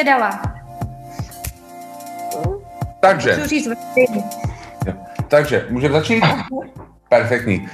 zvědavá. Takže, Co říct? takže můžeme začít? Perfektní.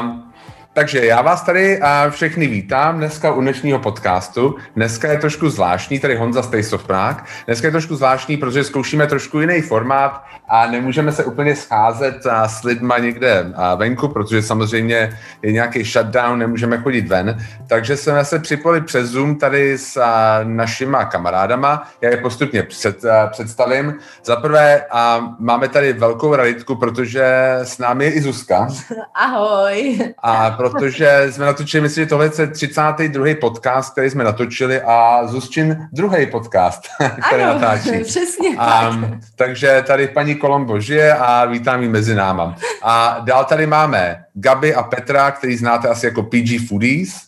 Um, takže já vás tady a všechny vítám dneska u dnešního podcastu. Dneska je trošku zvláštní, tady Honza of Prague. Dneska je trošku zvláštní, protože zkoušíme trošku jiný formát a nemůžeme se úplně scházet a s lidma někde a venku, protože samozřejmě je nějaký shutdown, nemůžeme chodit ven. Takže jsme se připojili přes Zoom tady s a, našima kamarádama. Já je postupně před, a, představím. Za prvé a, máme tady velkou raditku, protože s námi je i Zuzka. Ahoj. A protože jsme natočili, myslím, že tohle je 32. podcast, který jsme natočili a Zuzčin druhý podcast, který ano, natáčí. přesně Um, takže tady paní Kolombo žije a vítám ji mezi náma. A dál tady máme Gabi a Petra, který znáte asi jako PG Foodies.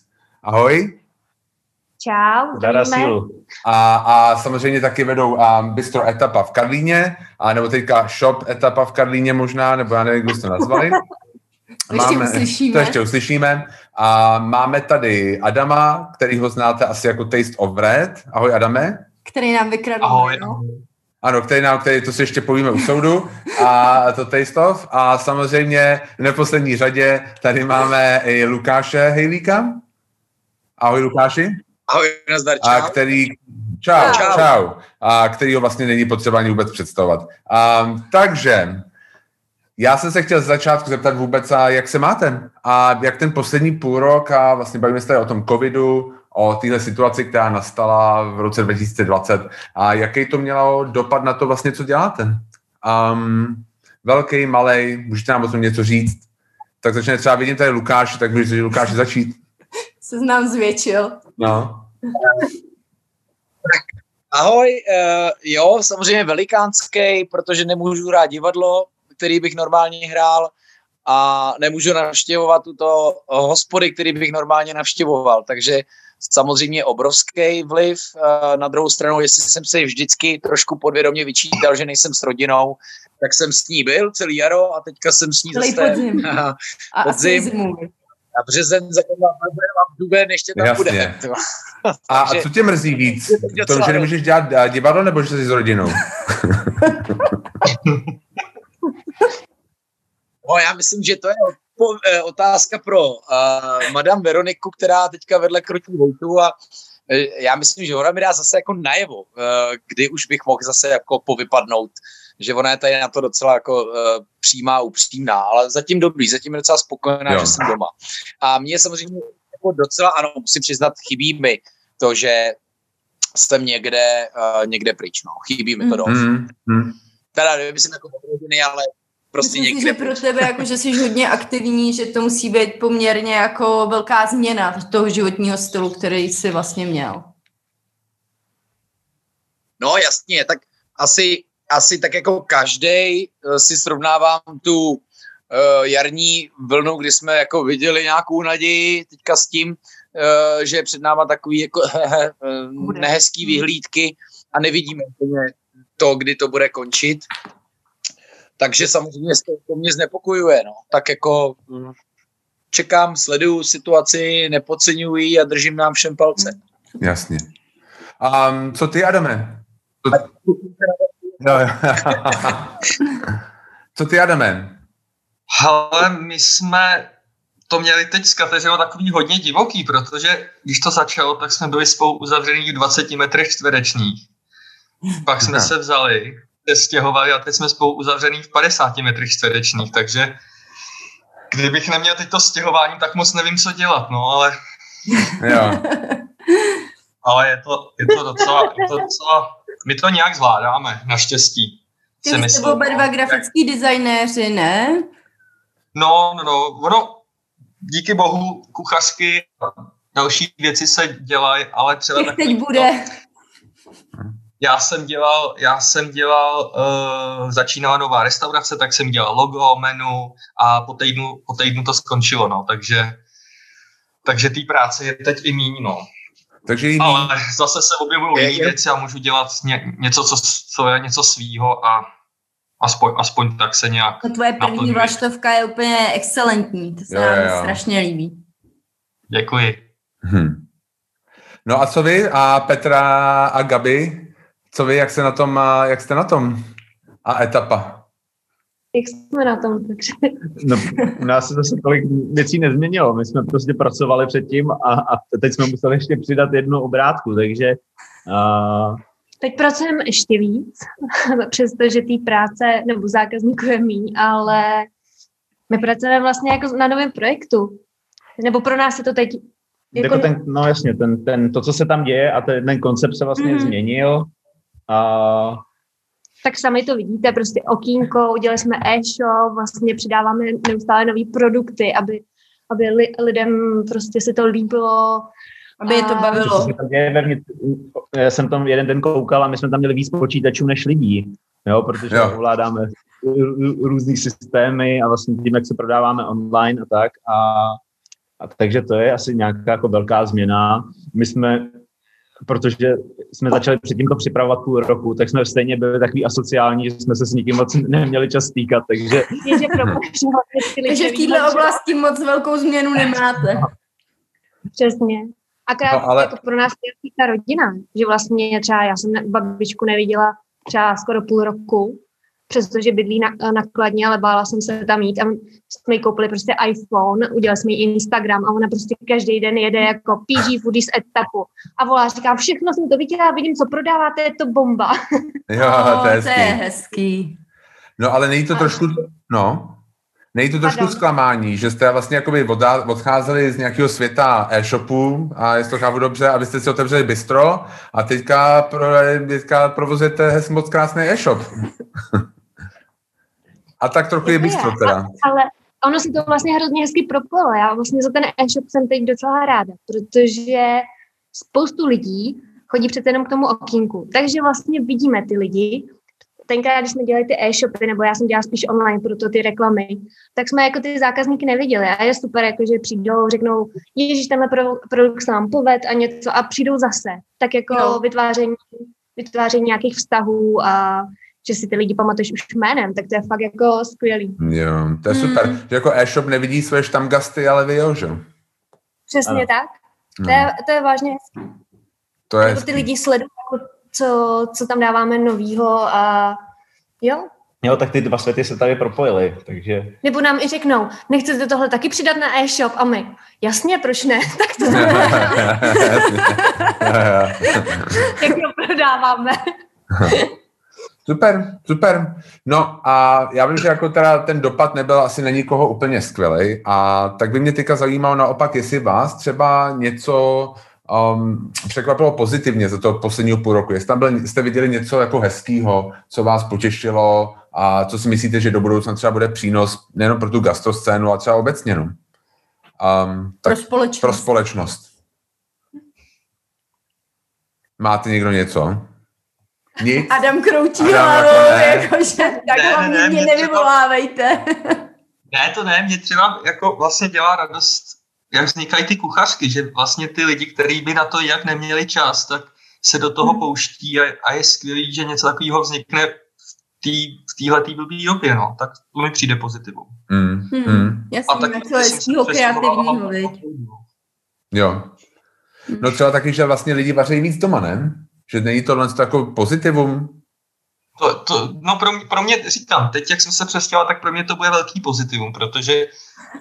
Ahoj. Čau, Dara sílu. A, a samozřejmě taky vedou um, Bistro Etapa v Karlíně, a nebo teďka Shop Etapa v Karlíně možná, nebo já nevím, jak byste to nazvali. To ještě uslyšíme. To ještě uslyšíme. A máme tady Adama, který ho znáte asi jako Taste of Red. Ahoj Adame. Který nám vykradl. Ahoj. no. Ano, který nám, který, to si ještě povíme u soudu, a to Taste of. A samozřejmě v neposlední řadě tady máme i Lukáše Hejlíka. Ahoj Lukáši. Ahoj, nazdar, A čau. který, čau, čau, Čau. A který ho vlastně není potřeba ani vůbec představovat. Um, takže, já jsem se chtěl z začátku zeptat vůbec, a jak se máte? A jak ten poslední půl rok, a vlastně bavíme se tady o tom covidu, o téhle situaci, která nastala v roce 2020 a jaký to mělo dopad na to vlastně, co děláte? Um, velký, malý, můžete nám o tom něco říct? Tak začne třeba, vidím tady Lukáš, tak můžete Lukáši začít. Se znám zvětšil. No. Ahoj, uh, jo, samozřejmě velikánský, protože nemůžu hrát divadlo, který bych normálně hrál a nemůžu navštěvovat tuto hospody, který bych normálně navštěvoval, takže samozřejmě obrovský vliv. Uh, na druhou stranu, jestli jsem se vždycky trošku podvědomě vyčítal, že nejsem s rodinou, tak jsem s ní byl celý jaro a teďka jsem s ní Celý zase podzim. A Podzim. a březen, zakonal a duben ještě tam Jasně. bude. A, a co tě mrzí víc? To že nemůžeš dělat a, divadlo, nebo že jsi s rodinou? No, já myslím, že to je eh, otázka pro uh, Madame Veroniku, která teďka vedle krotí Vojtu a eh, já myslím, že ona mi dá zase jako najevo, uh, kdy už bych mohl zase jako povypadnout, že ona je tady na to docela jako uh, přímá, upřímná, ale zatím dobrý, zatím je docela spokojená, Jo. že jsem doma. A mě samozřejmě jako docela, ano, musím přiznat, chybí mi to, že jsem někde, uh, někde pryč, no. Chybí mi to Mm. dost. Hmm. Teda nevím, jestli jako ale prostě Myslím si, někde že pro tebe, jako, že jsi hodně aktivní, že to musí být poměrně jako velká změna toho životního stylu, který jsi vlastně měl. No jasně, tak asi, asi tak jako každý si srovnávám tu uh, jarní vlnu, kdy jsme jako viděli nějakou naději teďka s tím, uh, že je před náma takový jako eh, Bude. nehezký vyhlídky a nevidíme to, kdy to bude končit. Takže samozřejmě to, to mě znepokojuje, no. Tak jako mm, čekám, sleduju situaci, nepodceňuji ji a držím nám všem palce. Jasně. Um, co ty, Adame? Co, co ty, Adame? Hele, my jsme to měli teď s Kateřinou takový hodně divoký, protože když to začalo, tak jsme byli spolu uzavřený v 20 metrech čtverečních. Pak jsme se vzali, se stěhovali a teď jsme spolu uzavřený v 50 metrech čtverečních, takže kdybych neměl teď to stěhování, tak moc nevím, co dělat, no, ale, Jo. ale je, to, je to docela, je to docela, my to nějak zvládáme, naštěstí. Ty jste myslím, oba dva no. grafický designéři, ne? No, no, no, ono, díky bohu, kuchařky a další věci se dělají, ale třeba Jak teď to- bude? Já jsem dělal, já jsem dělal, uh, začínala nová restaurace, tak jsem dělal logo, menu a po týdnu, po týdnu to skončilo, no, takže, takže té práce je teď i míň, no. Takže jiný. Ale zase se objevují Je- jiné věci a můžu dělat ně, něco, co, co je něco svýho a aspoň, aspoň tak se nějak To tvoje první vlaštovka je úplně excelentní, to se Jo, nám jo, jo. strašně líbí. Děkuji. Hm. No a co vy? A Petra a Gabi? Co vy, jak se na tom, jak jste na tom? A etapa? Jak jsme na tom? Takže... No, u nás se zase tolik věcí nezměnilo. My jsme prostě pracovali předtím a, a teď jsme museli ještě přidat jednu obrátku, takže... Uh... Teď pracujeme ještě víc, přestože té práce nebo zákazníků je míň, ale my pracujeme vlastně jako na novém projektu. Nebo pro nás je to teď... Jako... jako ten, no jasně, ten, ten, to, co se tam děje a ten, ten koncept se vlastně mm. změnil. A tak sami to vidíte, prostě okýnko, udělali jsme e-shop, vlastně přidáváme neustále nové produkty, aby, aby li, lidem prostě se to líbilo, aby je to bavilo. Já jsem tam jeden den koukal a my jsme tam měli víc počítačů než lidí, jo, protože jo. ovládáme různý systémy a vlastně tím, jak se prodáváme online a tak. A, a takže to je asi nějaká jako velká změna. My jsme protože jsme začali předtím to připravovat půl roku, tak jsme stejně byli takový asociální, že jsme se s nikým moc neměli čas týkat, takže... takže v této oblasti moc velkou změnu nemáte. Přesně. Akorát no, ale... jako pro nás je ta rodina, že vlastně třeba já jsem babičku neviděla třeba skoro půl roku, přestože bydlí na, nakladně, ale bála jsem se tam jít a jsme jí koupili prostě iPhone, udělali jsme jí Instagram a ona prostě každý den jede jako PG Foodies etapu a volá, říká, všechno jsem to viděla, vidím, co prodáváte, je to bomba. Jo, to je hezký. To je hezký. No ale není to trošku, no, Není to trošku zklamání, že jste vlastně jakoby odcházeli z nějakého světa e-shopu a jestli to chápu dobře, abyste si otevřeli bistro a teďka, pro, teďka provozujete moc krásný e-shop. A tak trochu je bistro teda. Ale ono se to vlastně hrozně hezky propojilo. Já vlastně za ten e-shop jsem teď docela ráda, protože spoustu lidí chodí přece jenom k tomu okýnku. Takže vlastně vidíme ty lidi. Tenkrát, když jsme dělali ty e-shopy, nebo já jsem dělala spíš online, proto ty reklamy, tak jsme jako ty zákazníky neviděli. A je super, jako, že přijdou, řeknou, ježiš, tenhle produkt se nám poved a něco a přijdou zase. Tak jako no. vytváření, vytváření nějakých vztahů a že si ty lidi pamatuješ už jménem, tak to je fakt jako skvělý. Jo, to je super. Hmm. Že jako e-shop nevidí své štamgasty, ale vy jo, že? Přesně ano. tak. To, je, to je vážně hezký. To je jako ty lidi sledují, jako co, co tam dáváme novýho a jo. Jo, tak ty dva světy se tady propojily, takže... Nebo nám i řeknou, nechcete tohle taky přidat na e-shop a my, jasně, proč ne? Tak to Jak to prodáváme. Super, super. No a já vím, že jako teda ten dopad nebyl asi na nikoho úplně skvělý a tak by mě teďka zajímalo naopak, jestli vás třeba něco um, překvapilo pozitivně za to posledního půl roku. Jestli tam byl, jste viděli něco jako hezkého, co vás potěšilo a co si myslíte, že do budoucna třeba bude přínos nejen pro tu gastroscénu, ale třeba obecně. No? Um, tak pro společnost. Pro společnost. Máte někdo něco? Nic. Adam kroutí hlavou, jakože tak ne, hlavně ne, mě nevyvolávejte. Ne, to ne, mě třeba jako vlastně dělá radost, jak vznikají ty kuchařky, že vlastně ty lidi, kteří by na to jak neměli čas, tak se do toho hmm. pouští a, a je skvělý, že něco takového vznikne v téhle tý blbý době, no, tak to mi přijde pozitivou. Mm. Hmm. Mm. Jasně, a tak něco hezkýho, kreativního, Jo. No třeba taky, že vlastně lidi vaří víc doma, ne? Že není to jako pozitivum? To, to, no pro mě, pro mě, říkám, teď jak jsem se přestěhoval, tak pro mě to bude velký pozitivum, protože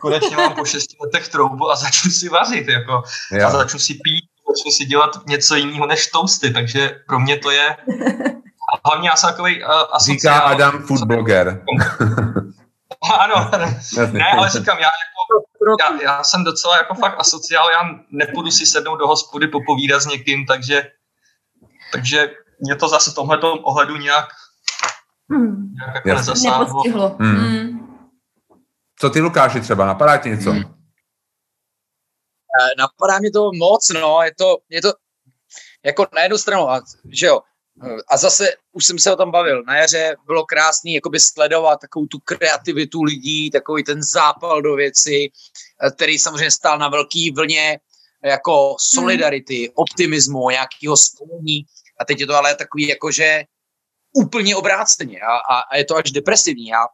konečně mám po šesti letech troubu a začnu si vařit, jako, a začnu si pít, začnu si dělat něco jiného než toasty, takže pro mě to je a hlavně já jsem takový uh, asociál. Říká Adam food blogger. ano, ne, ale říkám, já, jako, já, já jsem docela jako fakt asociál, já nepůjdu si sednout do hospody popovídat s někým, takže takže mě to zase v tomhle ohledu nějak, hmm. nějak nezasáhlo. Hmm. Hmm. Co ty, Lukáši, třeba? Napadá ti něco? Hmm. Napadá mě to moc, no, je to, je to jako na jednu stranu, a, že jo, a zase už jsem se o tom bavil. Na jaře bylo krásný jakoby sledovat takovou tu kreativitu lidí, takový ten zápal do věci, který samozřejmě stál na velký vlně jako solidarity, hmm. optimismu, nějakého spojení. A teď je to ale takový jakože úplně obráceně a, a, a je to až depresivní. Já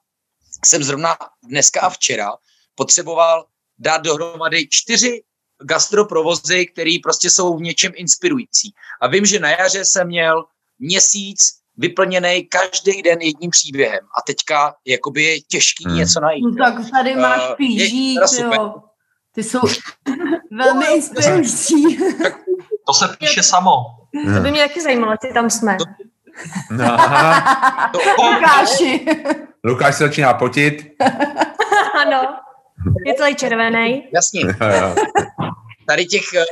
jsem zrovna dneska a včera potřeboval dát dohromady čtyři gastroprovozy, které prostě jsou v něčem inspirující. A vím, že na jaře jsem měl měsíc vyplněný každý den jedním příběhem. A teďka jakoby je těžký hmm. něco najít. No, tak tady máš uh, píží, jo. Ty jsou velmi inspirující. To se píše samo. To by mě taky zajímalo, jestli tam jsme. No. Lukáši. Lukáš se začíná potit. ano. Je celý červený. Jasně. Tady těch eh,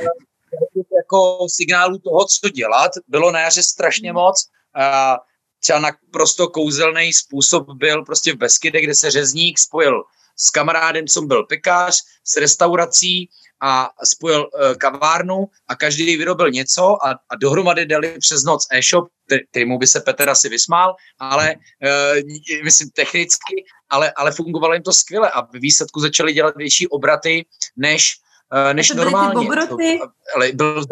jako signálů toho, co dělat, bylo na jaře strašně moc. A třeba na prosto kouzelný způsob byl prostě v Beskydě, kde se řezník spojil s kamarádem, co byl pekář, s restaurací a spojil uh, kavárnu a každý vyrobil něco a, a dohromady dali přes noc e-shop, kterému by se Petr asi vysmál, ale uh, myslím technicky, ale, ale fungovalo jim to skvěle a v výsledku začali dělat větší obraty než, uh, než normálně. Ty ale byl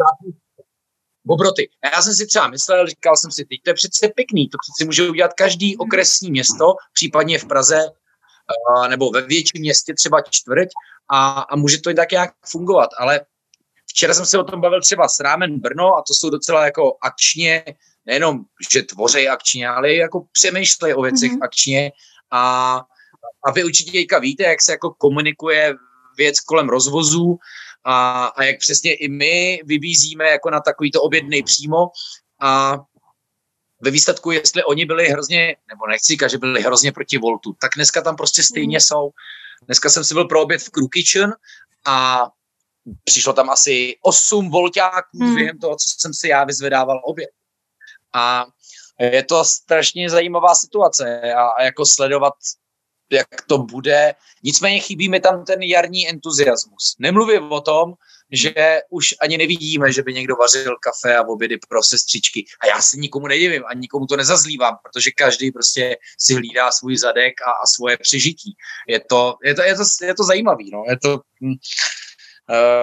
Bobroty. A já jsem si třeba myslel, říkal jsem si, teď to je přece pěkný, to přece může udělat každý okresní město, případně v Praze nebo ve větším městě třeba čtvrť a, a může to i tak nějak fungovat, ale včera jsem se o tom bavil třeba s Rámen Brno a to jsou docela jako akčně, nejenom, že tvoří akčně, ale jako přemýšlej o věcech mm-hmm. akčně a, a vy určitě víte, jak se jako komunikuje věc kolem rozvozů a, a jak přesně i my vybízíme jako na takovýto objednej přímo a ve výsledku, jestli oni byli hrozně, nebo nechci říkat, že byli hrozně proti Voltu, tak dneska tam prostě stejně mm. jsou. Dneska jsem si byl pro oběd v Crew Kitchen a přišlo tam asi 8 voltáků mm. během toho, co jsem si já vyzvedával oběd. A je to strašně zajímavá situace a, a jako sledovat, jak to bude. Nicméně chybí mi tam ten jarní entuziasmus. Nemluvím o tom, že už ani nevidíme, že by někdo vařil kafe a obědy pro sestřičky. A já se nikomu nedivím a nikomu to nezazlívám, protože každý prostě si hlídá svůj zadek a, a svoje přežití. Je to, je to, je to, je to zajímavý, no. Je to, hm.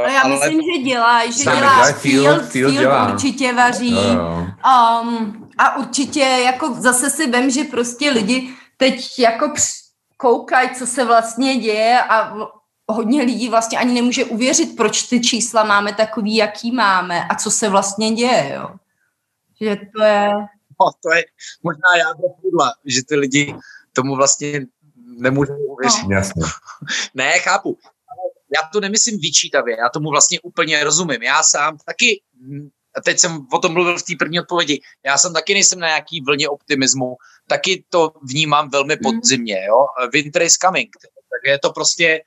Uh, já ale myslím, že dělá, že dělá field, field, dělá. určitě vaří. No, no. Um, a určitě jako zase si vem, že prostě lidi teď jako koukají, co se vlastně děje a hodně lidí vlastně ani nemůže uvěřit, proč ty čísla máme takový, jaký máme a co se vlastně děje, jo. Že to je... No, to je možná jádro pudla, že ty lidi tomu vlastně nemůžou uvěřit. No. Jasně. ne, chápu. Já to nemyslím vyčítavě, já tomu vlastně úplně rozumím. Já sám taky, a teď jsem o tom mluvil v té první odpovědi, já jsem taky nejsem na nějaký vlně optimismu, taky to vnímám velmi hmm. podzimně, jo. Winter is coming. Tak je to prostě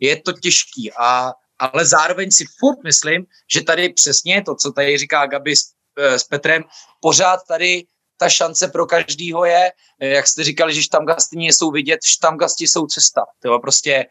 je to těžký. A, ale zároveň si furt myslím, že tady přesně to, co tady říká Gabi s, eh, s Petrem, pořád tady ta šance pro každýho je, jak jste říkali, že štamgasty jsou vidět, štamgasti jsou cesta. To prostě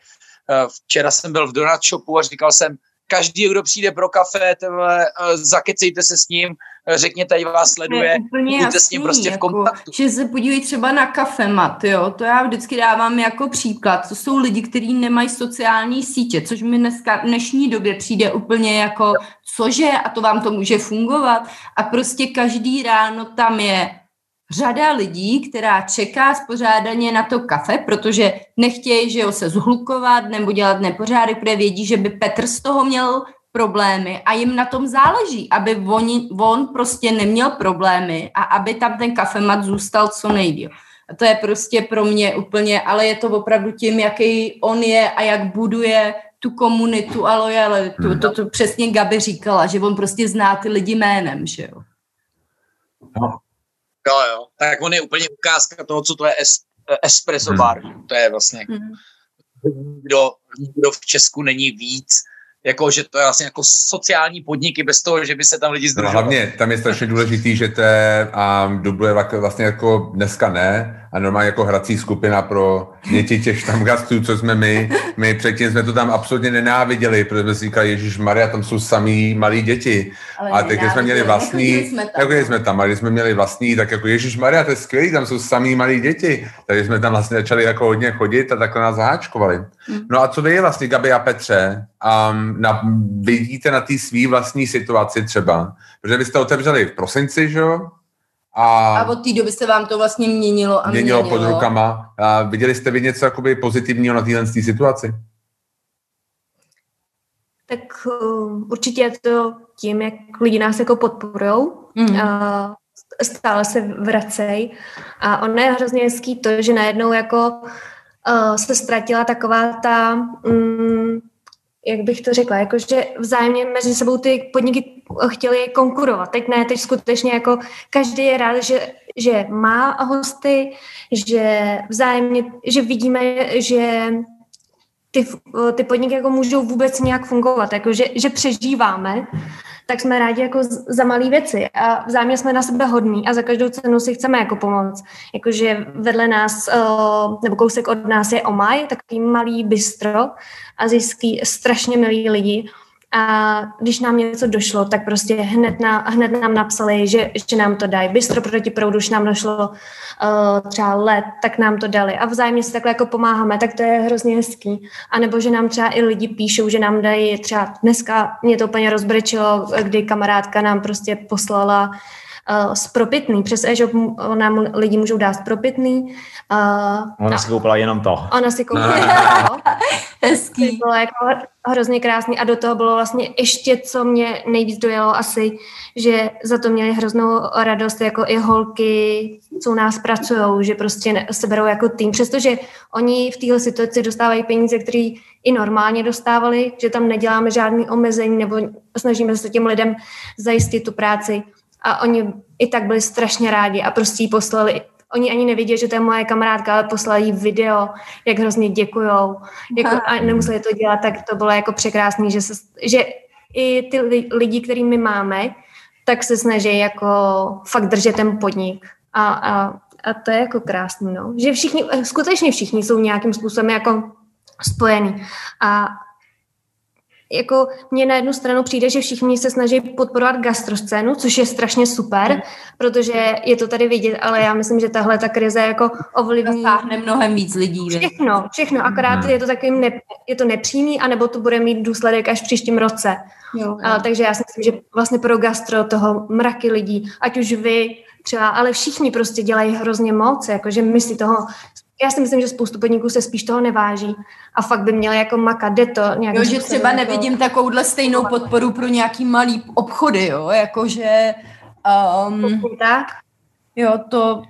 eh, včera jsem byl v donut shopu a říkal jsem, každý, kdo přijde pro kafe, tebe, zakecejte se s ním, řekněte, ať vás sleduje, buďte s ním prostě v jako, kontaktu. Že se podívej třeba na kafemat, jo, to já vždycky dávám jako příklad. To jsou lidi, kteří nemají sociální sítě, což mi dneska v dnešní době přijde úplně jako, cože, a to vám to může fungovat. A prostě každý ráno tam je řada lidí, která čeká spořádaně na to kafe, protože nechtějí, že jo, se zhlukovat nebo dělat nepořádek, protože vědí, že by Petr z toho měl problémy a jim na tom záleží, aby on, on prostě neměl problémy a aby tam ten kafemat zůstal co nejdíl. A to je prostě pro mě úplně, ale je to opravdu tím, jaký on je a jak buduje tu komunitu a lojalitu. Hmm. To, to přesně Gabi říkala, že on prostě zná ty lidi jménem, že jo. No. Jo, jo. Tak on je úplně ukázka toho, co to je es, espresso bar. Hmm. To je vlastně hmm. nikdo, nikdo v Česku není víc jako, že to je vlastně jako sociální podniky bez toho, že by se tam lidi združovali. No, hlavně tam je strašně důležitý, že to a dubluje vlastně jako dneska ne, a normálně jako hrací skupina pro děti těch štamgastů, co jsme my. My předtím jsme to tam absolutně nenáviděli, protože jsme si říkali, Ježíš Maria, tam jsou samý malí děti. Ale a teď, jsme měli vlastní, jsme tam. jako jsme tam, a když jsme měli vlastní, tak jako Ježíš Maria, to je skvělý, tam jsou samý malí děti. Takže jsme tam vlastně začali jako hodně chodit a takhle nás zaháčkovali. Hmm. No a co vy vlastně, Gabi a Petře, um, na, vidíte na té svý vlastní situaci třeba? Protože vy jste otevřeli v prosinci, že jo? A, a od té doby se vám to vlastně měnilo a měnilo. Měnilo pod rukama. A viděli jste vy něco jakoby pozitivního na téhle situaci? Tak uh, určitě je to tím, jak lidi nás jako podporují. Mm. Uh, stále se vracej. A ono je hrozně hezký to, že najednou jako uh, se ztratila taková ta, um, jak bych to řekla, jako že vzájemně mezi sebou ty podniky chtěli konkurovat. Teď ne, teď skutečně jako každý je rád, že, že má hosty, že vzájemně, že vidíme, že ty, ty podniky jako můžou vůbec nějak fungovat, jako že, že přežíváme tak jsme rádi jako za malé věci. A vzájemně jsme na sebe hodní a za každou cenu si chceme jako pomoct. Jakože vedle nás, nebo kousek od nás je Omaj, takový malý bistro a získý strašně milí lidi a když nám něco došlo, tak prostě hned, na, hned nám napsali, že, že nám to dají. Bystro proti proudu, už nám došlo uh, třeba let, tak nám to dali. A vzájemně si takhle jako pomáháme, tak to je hrozně hezký. A nebo že nám třeba i lidi píšou, že nám dají třeba dneska, mě to úplně rozbrečilo, kdy kamarádka nám prostě poslala uh, spropitný. Přes e-shop nám lidi můžou dát spropitný. Uh, ona si koupila jenom to. Ona si koupila jenom to. Hezký. To bylo jako hrozně krásný a do toho bylo vlastně ještě, co mě nejvíc dojelo asi, že za to měli hroznou radost jako i holky, co u nás pracují, že prostě se berou jako tým, přestože oni v téhle situaci dostávají peníze, které i normálně dostávali, že tam neděláme žádný omezení nebo snažíme se těm lidem zajistit tu práci, a oni i tak byli strašně rádi a prostě jí poslali Oni ani nevěděli, že to je moje kamarádka, ale poslali video, jak hrozně děkujou. Jako, a nemuseli to dělat, tak to bylo jako překrásný, že, se, že i ty lidi, který my máme, tak se snaží jako fakt držet ten podnik. A, a, a to je jako krásný, no. Že všichni, skutečně všichni jsou nějakým způsobem jako spojení. A jako mně na jednu stranu přijde, že všichni se snaží podporovat gastroscénu, což je strašně super, protože je to tady vidět, ale já myslím, že tahle ta krize jako ovlivní... Zasáhne mnohem víc lidí. Všechno, všechno, akorát je to takovým ne, je to nepřímý, anebo to bude mít důsledek až v příštím roce. Jo, jo. A, takže já si myslím, že vlastně pro gastro toho mraky lidí, ať už vy třeba, ale všichni prostě dělají hrozně moc, jakože my si toho já si myslím, že spoustu podniků se spíš toho neváží a fakt by měli jako makat, jde to nějak. Jo, že třeba jako... nevidím takovouhle stejnou podporu pro nějaký malý obchody, jo, jakože... Um, tak? Jo, to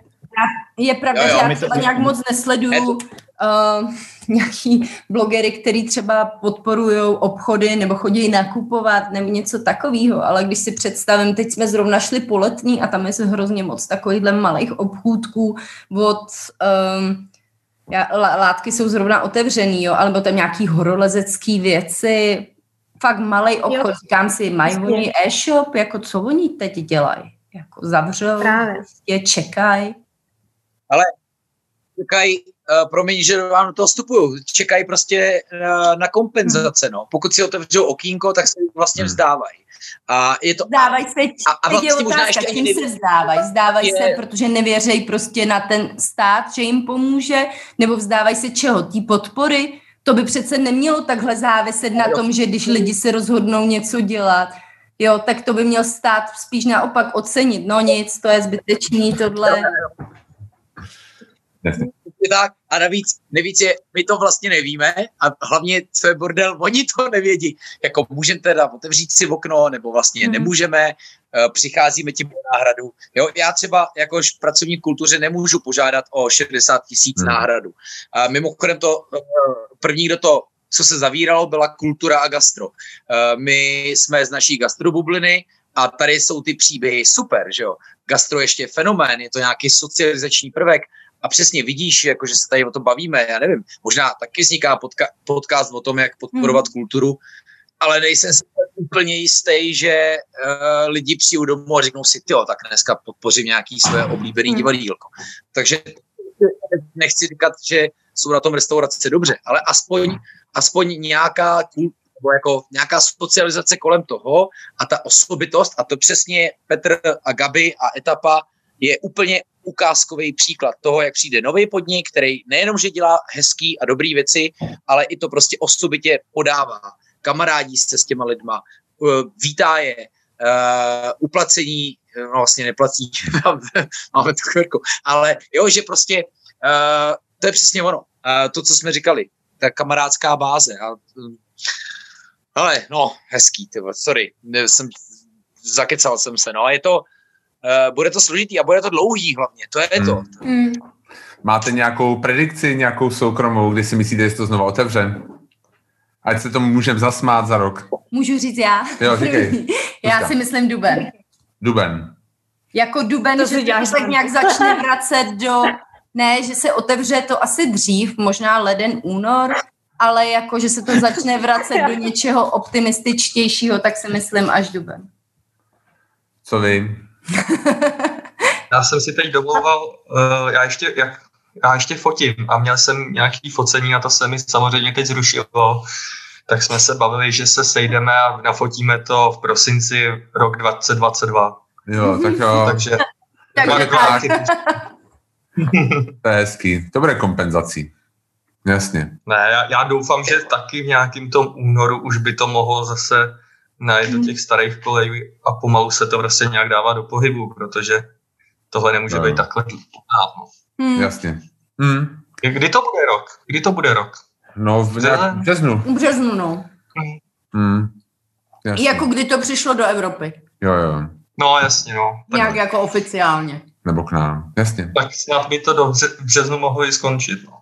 je pravda, jo, jo, že já třeba to... nějak moc nesleduju uh, nějaký blogery, který třeba podporují obchody nebo chodí nakupovat nebo něco takového, ale když si představím, teď jsme zrovna šli po letní a tam je se hrozně moc takovýchhle malých obchůdků od um, já, látky jsou zrovna otevřený, jo, alebo tam nějaký horolezecký věci, fakt malý obchod, jo. říkám si, mají oni e-shop, jako co oni teď dělají? Jako zavřou, Právě. je čekají. Ale čekají, promiň, že vám do toho vstupuju, čekají prostě uh, na kompenzace, no. Pokud si otevřou okýnko, tak se vlastně hmm. vzdávají. A je to... Vzdávají se, a, a vlastně otázka, možná ještě ani se vzdávají. Vzdávají je... se, protože nevěřejí prostě na ten stát, že jim pomůže, nebo vzdávají se čeho? Tý podpory? To by přece nemělo takhle záviset na tom, že když lidi se rozhodnou něco dělat, jo, tak to by měl stát spíš naopak ocenit. No nic, to je zbytečný, tohle. Jasně tak. A navíc, navíc je, my to vlastně nevíme a hlavně, co je bordel, oni to nevědí. Jako můžeme teda otevřít si okno, nebo vlastně hmm. nemůžeme, uh, přicházíme tím náhradu. Jo, já třeba jakož pracovní kultuře nemůžu požádat o 60 tisíc hmm. náhradu. A mimochodem to, uh, první, kdo to co se zavíralo, byla kultura a gastro. Uh, my jsme z naší gastrobubliny a tady jsou ty příběhy super, že jo. Gastro ještě fenomén, je to nějaký socializační prvek a přesně vidíš, jako, že se tady o tom bavíme, já nevím, možná taky vzniká podka- podcast o tom, jak podporovat hmm. kulturu, ale nejsem si úplně jistý, že uh, lidi přijdou domů a řeknou si, jo, tak dneska podpořím nějaký své oblíbený hmm. divadílko. Takže nechci říkat, že jsou na tom restaurace dobře, ale aspoň, aspoň nějaká nebo jako nějaká socializace kolem toho a ta osobitost, a to přesně Petr a Gabi a etapa je úplně ukázkový příklad toho, jak přijde nový podnik, který nejenom, že dělá hezký a dobrý věci, ale i to prostě osobitě podává. Kamarádí se s těma lidma, vítá je, uh, uplacení, no vlastně neplatí, máme tu chvilku, ale jo, že prostě uh, to je přesně ono. Uh, to, co jsme říkali, ta kamarádská báze. A, ale no, hezký, tyvo, sorry, jsem, zakecal jsem se, no, je to, bude to složitý a bude to dlouhý hlavně, to je to. Hmm. Máte nějakou predikci, nějakou soukromou, kdy si myslíte, že se to znovu otevře? Ať se tomu můžeme zasmát za rok. Můžu říct já? Jo, říkej. já si myslím duben. Duben. Jako duben, To že se tak nějak začne vracet do... Ne, že se otevře to asi dřív, možná leden, únor, ale jako, že se to začne vracet do něčeho optimističtějšího, tak si myslím až duben. Co vy? Já jsem si teď domlouval, uh, já ještě, jak, já ještě fotím a měl jsem nějaký focení a to se mi samozřejmě teď zrušilo. Tak jsme se bavili, že se sejdeme a nafotíme to v prosinci rok 2022. Jo, tak jo, Takže Takže dva- tak. dva- to je hezký. To bude kompenzací. Jasně. Ne, já, já doufám, že taky v nějakým tom únoru už by to mohlo zase najít do těch starých kolejí a pomalu se to prostě nějak dává do pohybu, protože tohle nemůže No. být takhle dávno. Hmm. Jasně. Hm. Kdy to bude rok? Kdy to bude rok? No, v březnu. V březnu, no. Hm. Jasně. Jako kdy to přišlo do Evropy. Jo, jo. No jasně, no. Tak, Nějak jako oficiálně. Nebo k nám. Jasně. tak snad by to do březnu mohlo i skončit. No.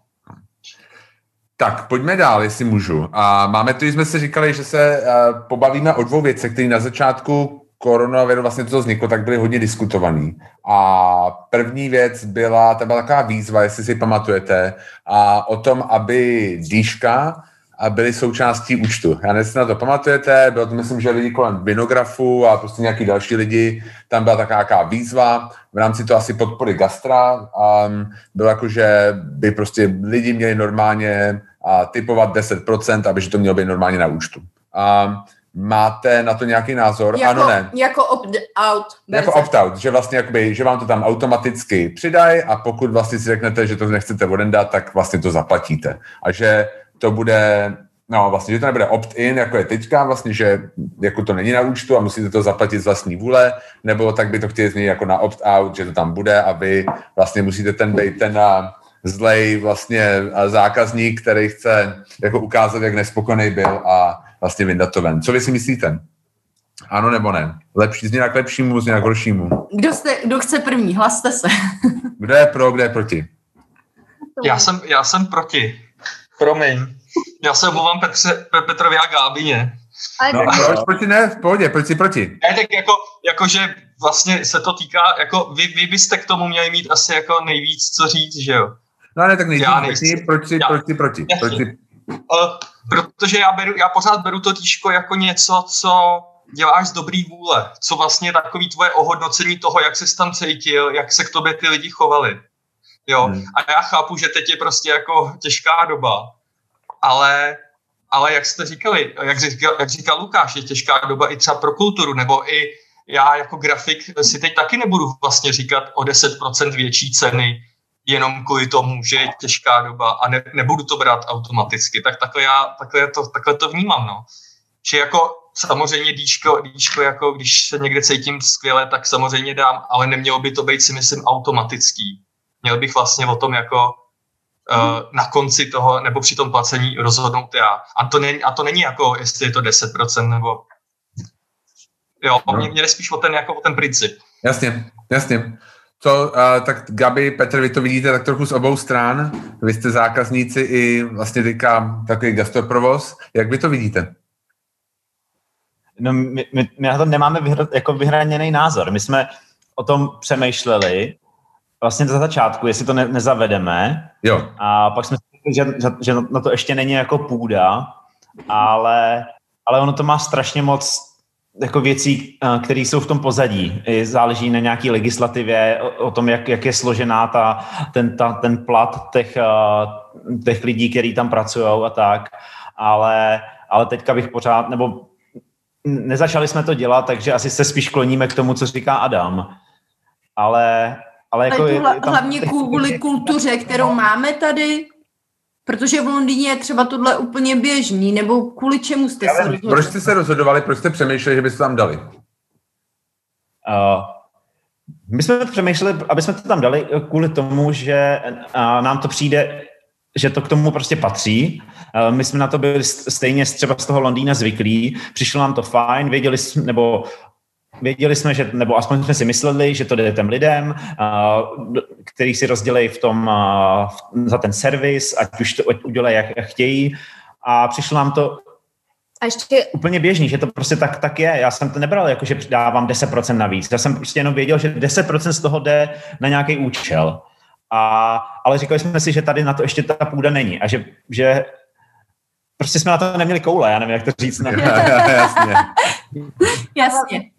Tak, pojďme dál, jestli můžu. A máme tu, jsme si říkali, že se uh, pobavíme o dvou věcech, které na začátku koronaviru, vlastně to vzniklo, tak byly hodně diskutovaný. A první věc byla, to byla taková výzva, jestli si pamatujete, a o tom, aby dýška a byly součástí účtu. Já nevím, jestli na to pamatujete, bylo to myslím, že lidi kolem Vinografu a prostě nějaký další lidi, tam byla taková nějaká výzva v rámci to asi podpory gastra. Um, bylo jako, že by prostě lidi měli normálně a typovat 10%, aby že to mělo být normálně na účtu. Um, máte na to nějaký názor? Jako, ano, ne. Jako opt-out. Jako opt-out, že vlastně jakoby, že vám to tam automaticky přidají a pokud vlastně si řeknete, že to nechcete odendat, tak vlastně to zaplatíte. A že to bude, no vlastně, že to nebude opt-in, jako je teďka, vlastně, že jako to není na účtu a musíte to zaplatit z vlastní vůle, nebo tak by to chtěli změnit jako na opt-out, že to tam bude a vy vlastně musíte ten být ten a, zlej vlastně a, zákazník, který chce jako ukázat, jak nespokojený byl a vlastně vyndat to ven. Co vy si myslíte? Ano nebo ne? Lepší, změna k lepšímu, změna k horšímu. Kdo, jste, kdo chce první? Hlaste se. Kdo je pro, kdo je proti? Já jsem, já jsem proti. Promiň. Já se omlouvám Petře, Pe- Petrovi a Gábině. Ale No, a proč proti ne? V pohodě, proč si proti? Ne, tak jako, jako, že vlastně se to týká, jako vy, vy byste k tomu měli mít asi jako nejvíc co říct, že jo? No ne, tak nejdřív Já nejsem. proč si, Já- proč si proti? Proč si, Uh, protože já, beru, já pořád beru to tížko jako něco, co děláš z dobrý vůle, co vlastně je takový tvoje ohodnocení toho, jak jsi tam cítil, jak se k tobě ty lidi chovali. Jo, Hmm. a já chápu, že teď je prostě jako těžká doba, ale, ale jak jste říkali, jak říkal, jak říkal Lukáš, je těžká doba i třeba pro kulturu, nebo i já jako grafik si teď taky nebudu vlastně říkat o 10% větší ceny, jenom kvůli tomu, že je těžká doba a ne, nebudu to brát automaticky, tak takhle, já, takhle, to, takhle to vnímám, no. Že jako samozřejmě díčko, díčko, jako když se někde cítím skvěle, tak samozřejmě dám, ale nemělo by to být si myslím automatický. Měl bych vlastně o tom jako uh, na konci toho, nebo při tom placení rozhodnout já. A to, není, a to není jako, jestli je to 10% nebo... Jo, No. mě, mě jde spíš o ten, jako o ten princip. jasně, jasně. Co, uh, tak Gabi, Petr, vy to vidíte tak trochu z obou stran. Vy jste zákazníci i vlastně teďka takový gastroprovoz. Jak vy to vidíte? No, my, my, my na to nemáme vyhra, jako vyhraněný názor. My jsme o tom přemýšleli vlastně za začátku, jestli to ne, nezavedeme, Jo, a pak jsme si řekli, že, že, na to ještě není jako půda, ale, ale ono to má strašně moc jako věcí, eh, které jsou v tom pozadí. Záleží na nějaké legislativě, o, o tom, jak, jak je složená ta, ten, ta, ten plat těch, eh, těch lidí, kteří tam pracují a tak. Ale, ale teďka bych pořád, nebo nezačali jsme to dělat, takže asi se spíš kloníme k tomu, co říká Adam. Ale, ale jako Ale je, hla, je tam, hlavně kvůli kultuře, kterou máme tady, protože v Londýně je třeba tohle úplně běžný, nebo kvůli čemu jste se rozhodli? proč jste se rozhodovali, proč jste přemýšleli, že byste tam dali? Uh, my jsme přemýšleli, aby jsme to tam dali kvůli tomu, že uh, nám to přijde, že to k tomu prostě patří. Uh, my jsme na to byli st- stejně z- třeba z toho Londýna zvyklí, přišlo nám to fajn, věděli jsme, nebo věděli jsme, že, nebo aspoň jsme si mysleli, že to jde těm lidem, který si rozdělejí v tom, za ten servis, ať už to udělají, jak, chtějí. A přišlo nám to a ještě... Úplně běžný, že to prostě tak, tak je. Já jsem to nebral jako, že dávám 10% navíc. Já jsem prostě jenom věděl, že 10% z toho jde na nějaký účel. A, ale říkali jsme si, že tady na to ještě ta půda není a že, že prostě jsme na to neměli koule, já nevím, jak to říct. Ne? Jasně. Jasně.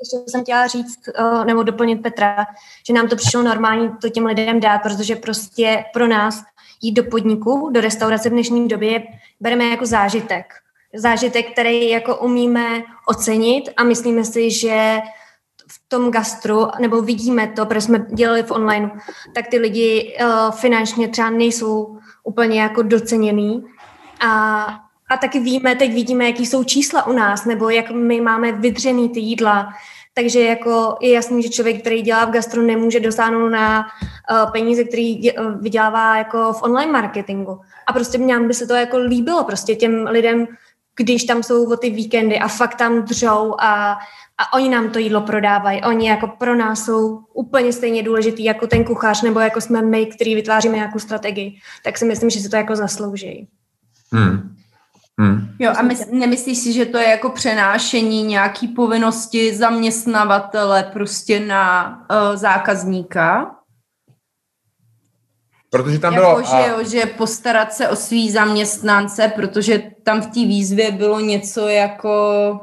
Ještě jsem chtěla říct, eh, nebo doplnit Petra, že nám to přišlo normální to těm lidem dát, protože prostě pro nás jít do podniku, do restaurace v dnešní době bereme jako zážitek. Zážitek, který jako umíme ocenit a myslíme si, že v tom gastru, nebo vidíme to, protože jsme dělali v online, tak ty lidi uh, finančně třeba nejsou úplně jako doceněný. A, a taky víme, teď vidíme, jaký jsou čísla u nás, nebo jak my máme vydřený ty jídla. Takže jako je jasný, že člověk, který dělá v gastru, nemůže dosáhnout na uh, peníze, který dě, uh, vydělává jako v online marketingu. A prostě mně by se to jako líbilo prostě těm lidem, když tam jsou o ty víkendy a fakt tam dřou a, a oni nám to jídlo prodávají. Oni jako pro nás jsou úplně stejně důležitý jako ten kuchař nebo jako jsme my, který vytváříme nějakou strategii. Tak si myslím, že si to jako zaslouží. Hmm. Hmm. Jo, a mys- nemyslíš si, že to je jako přenášení nějaký povinnosti zaměstnavatele prostě na uh, zákazníka? Protože tam jako, bylo... Že, a... jo, že postarat se o svý zaměstnance, protože tam v té výzvě bylo něco jako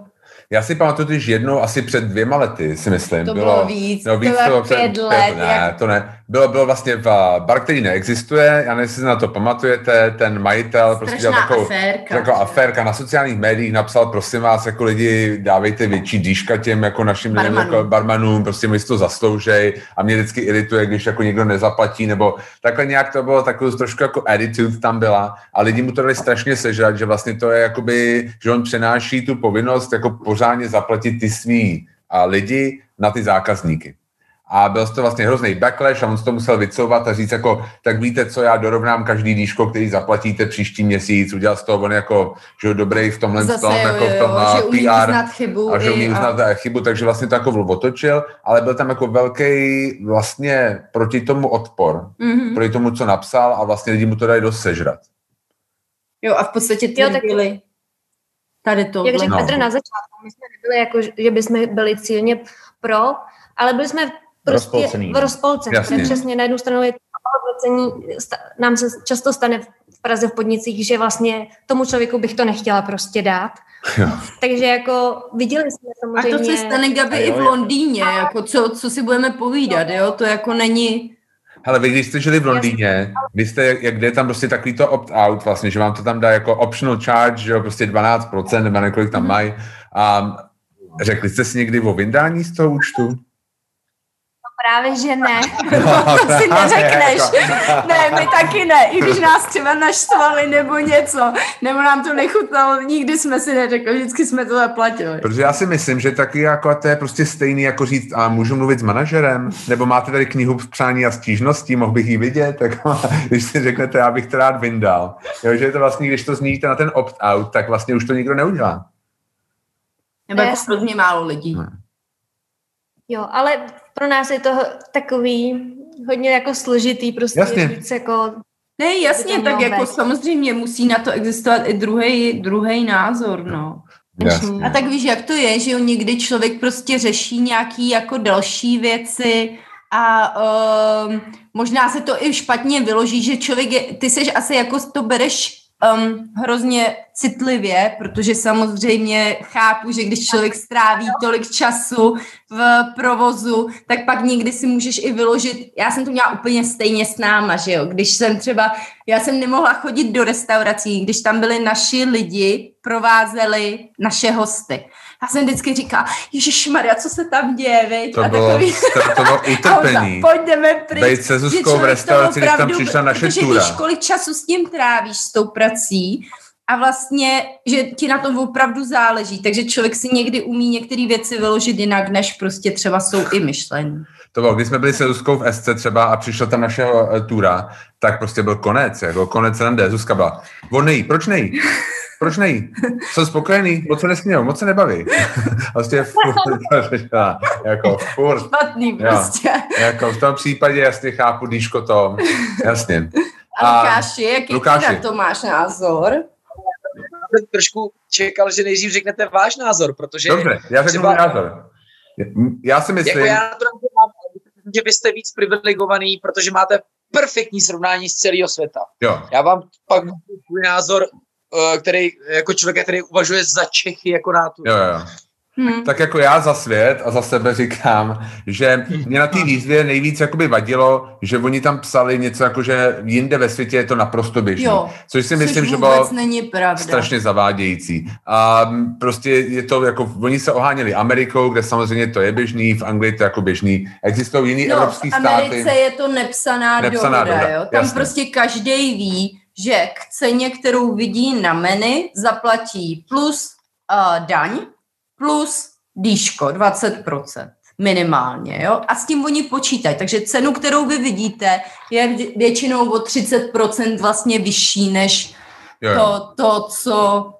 já si pamatuju, když jednou asi před dvěma lety, si myslím. To bylo, bylo víc, no, víc to bylo před, pět let. Pět, ne, jak... to ne. Bylo, bylo vlastně v bar, který neexistuje, já nevím, jestli na to pamatujete, ten majitel prostě dělal takovou aférka. Takovou aférka na sociálních médiích, napsal, prosím vás, jako lidi, dávejte větší dýška těm jako našim Barmanu. jako barmanům, prostě mi to zasloužej a mě vždycky irituje, když jako někdo nezaplatí, nebo takhle nějak to bylo, takovou trošku jako attitude tam byla a lidi mu to dali strašně sežrat, že vlastně to je jakoby, že on přenáší tu povinnost jako pořádně zaplatit ty svý a lidi na ty zákazníky. A byl to vlastně hrozný backlash a on to musel vycouvat a říct jako, tak víte co, já dorovnám každý díško, který zaplatíte příští měsíc, udělal z toho on jako, že dobrý v tomhle Zase, tom, jo, jako v tom jo, že PR. chybu a že umí uznat a... chybu, takže vlastně to jako otočil, ale byl tam jako velký vlastně proti tomu odpor, mm-hmm. proti tomu, co napsal a vlastně lidi mu to dají dost sežrat. Jo a v podstatě ty byli tady to. Jak řekl no. Petr na začátku, my jsme nebyli jako, že bychom byli cílně pro, ale byli jsme prostě rozpolcený. v rozpolcení. Přesně na jednu stranu je to hodnocení, nám se často stane v Praze v podnicích, že vlastně tomu člověku bych to nechtěla prostě dát. Jo. Takže jako viděli jsme samozřejmě... A to se stane, Gabi, i v Londýně, jako co, co si budeme povídat, jo? To jako není... Hele, vy když jste žili v Londýně, vy jste, jak, kde je tam prostě takový to opt-out vlastně, že vám to tam dá jako optional charge, že jo, prostě 12%, nebo několik tam mm-hmm. mají. A řekli jste si někdy o vyndání z toho účtu? Právě, že ne. No, to si neřekneš. Ne, my taky ne. I když nás třeba naštvali nebo něco, nebo nám to nechutnalo, nikdy jsme si neřekli, vždycky jsme to zaplatili. Protože já si myslím, že taky jako to je prostě stejný, jako říct, a můžu mluvit s manažerem, nebo máte tady knihu v přání a stížností, mohl bych ji vidět, tak když si řeknete, já bych to rád vyndal. Jo, že je to vlastně, když to zníte na ten opt-out, tak vlastně už to nikdo neudělá. Nebo jako hodně málo lidí. Ne. Jo, ale pro nás je to takový hodně jako složitý, prostě jasně. říct jako... Ne, jasně, tak jako být. samozřejmě musí na to existovat i druhý druhý názor, no. Jasně. A tak víš, jak to je, že někdy člověk prostě řeší nějaký jako další věci a uh, možná se to i špatně vyloží, že člověk je, ty seš asi jako to bereš um, hrozně citlivě, protože samozřejmě chápu, že když člověk stráví tolik času v provozu, tak pak někdy si můžeš i vyložit, já jsem to měla úplně stejně s náma, že jo, když jsem třeba, já jsem nemohla chodit do restaurací, když tam byli naši lidi, provázeli naše hosty. Já jsem vždycky říkala, Ježíš Maria, co se tam děje, viď? To, a bylo, takový... to, bylo utrpení. Pojďme pryč. Bejt se Zuzkou v restauraci, když tam přišla naše tura. Když kolik času s tím trávíš, s tou prací, a vlastně, že ti na tom opravdu záleží, takže člověk si někdy umí některé věci vyložit jinak, než prostě třeba jsou i myšlení. To bylo, když jsme byli se Zuzkou v SC třeba a přišla tam našeho uh, tura, tak prostě byl konec, jako konec rande. Zuzka byla, on nejí, proč nejí? Proč nejí? Jsem spokojený, moc se nesměl, moc se nebaví. vlastně furt, jako furt. Špatný prostě. Jo, jako v tom případě jasně chápu, Díško, to, jasně. A Lukáši, jaký Lukáši. to máš názor? jsem trošku čekal, že nejdřív řeknete váš názor, protože... Dobře, já řeknu třeba, názor. Já si myslím... Jako já na to mám, že vy jste víc privilegovaný, protože máte perfektní srovnání z celého světa. Jo. Já vám pak můj názor, který jako člověk, který uvažuje za Čechy jako nátu. Jo, jo. Hmm. Tak jako já za svět a za sebe říkám, že mě na té výzvě nejvíc jakoby vadilo, že oni tam psali něco jako, že jinde ve světě je to naprosto běžné. Což si myslím, že bylo není pravda. strašně zavádějící. A prostě je to jako, oni se oháněli Amerikou, kde samozřejmě to je běžný, v Anglii to je jako běžný. Existují jiný no, evropský státy. v Americe státy. je to nepsaná, nepsaná dohoda, dohoda, jo? Tam jasně. prostě každý ví, že k ceně, kterou vidí na menu, zaplatí plus uh, daň, plus dýško, 20% minimálně, jo? A s tím oni počítají. Takže cenu, kterou vy vidíte, je většinou o 30% vlastně vyšší, než jo, jo. To, to, co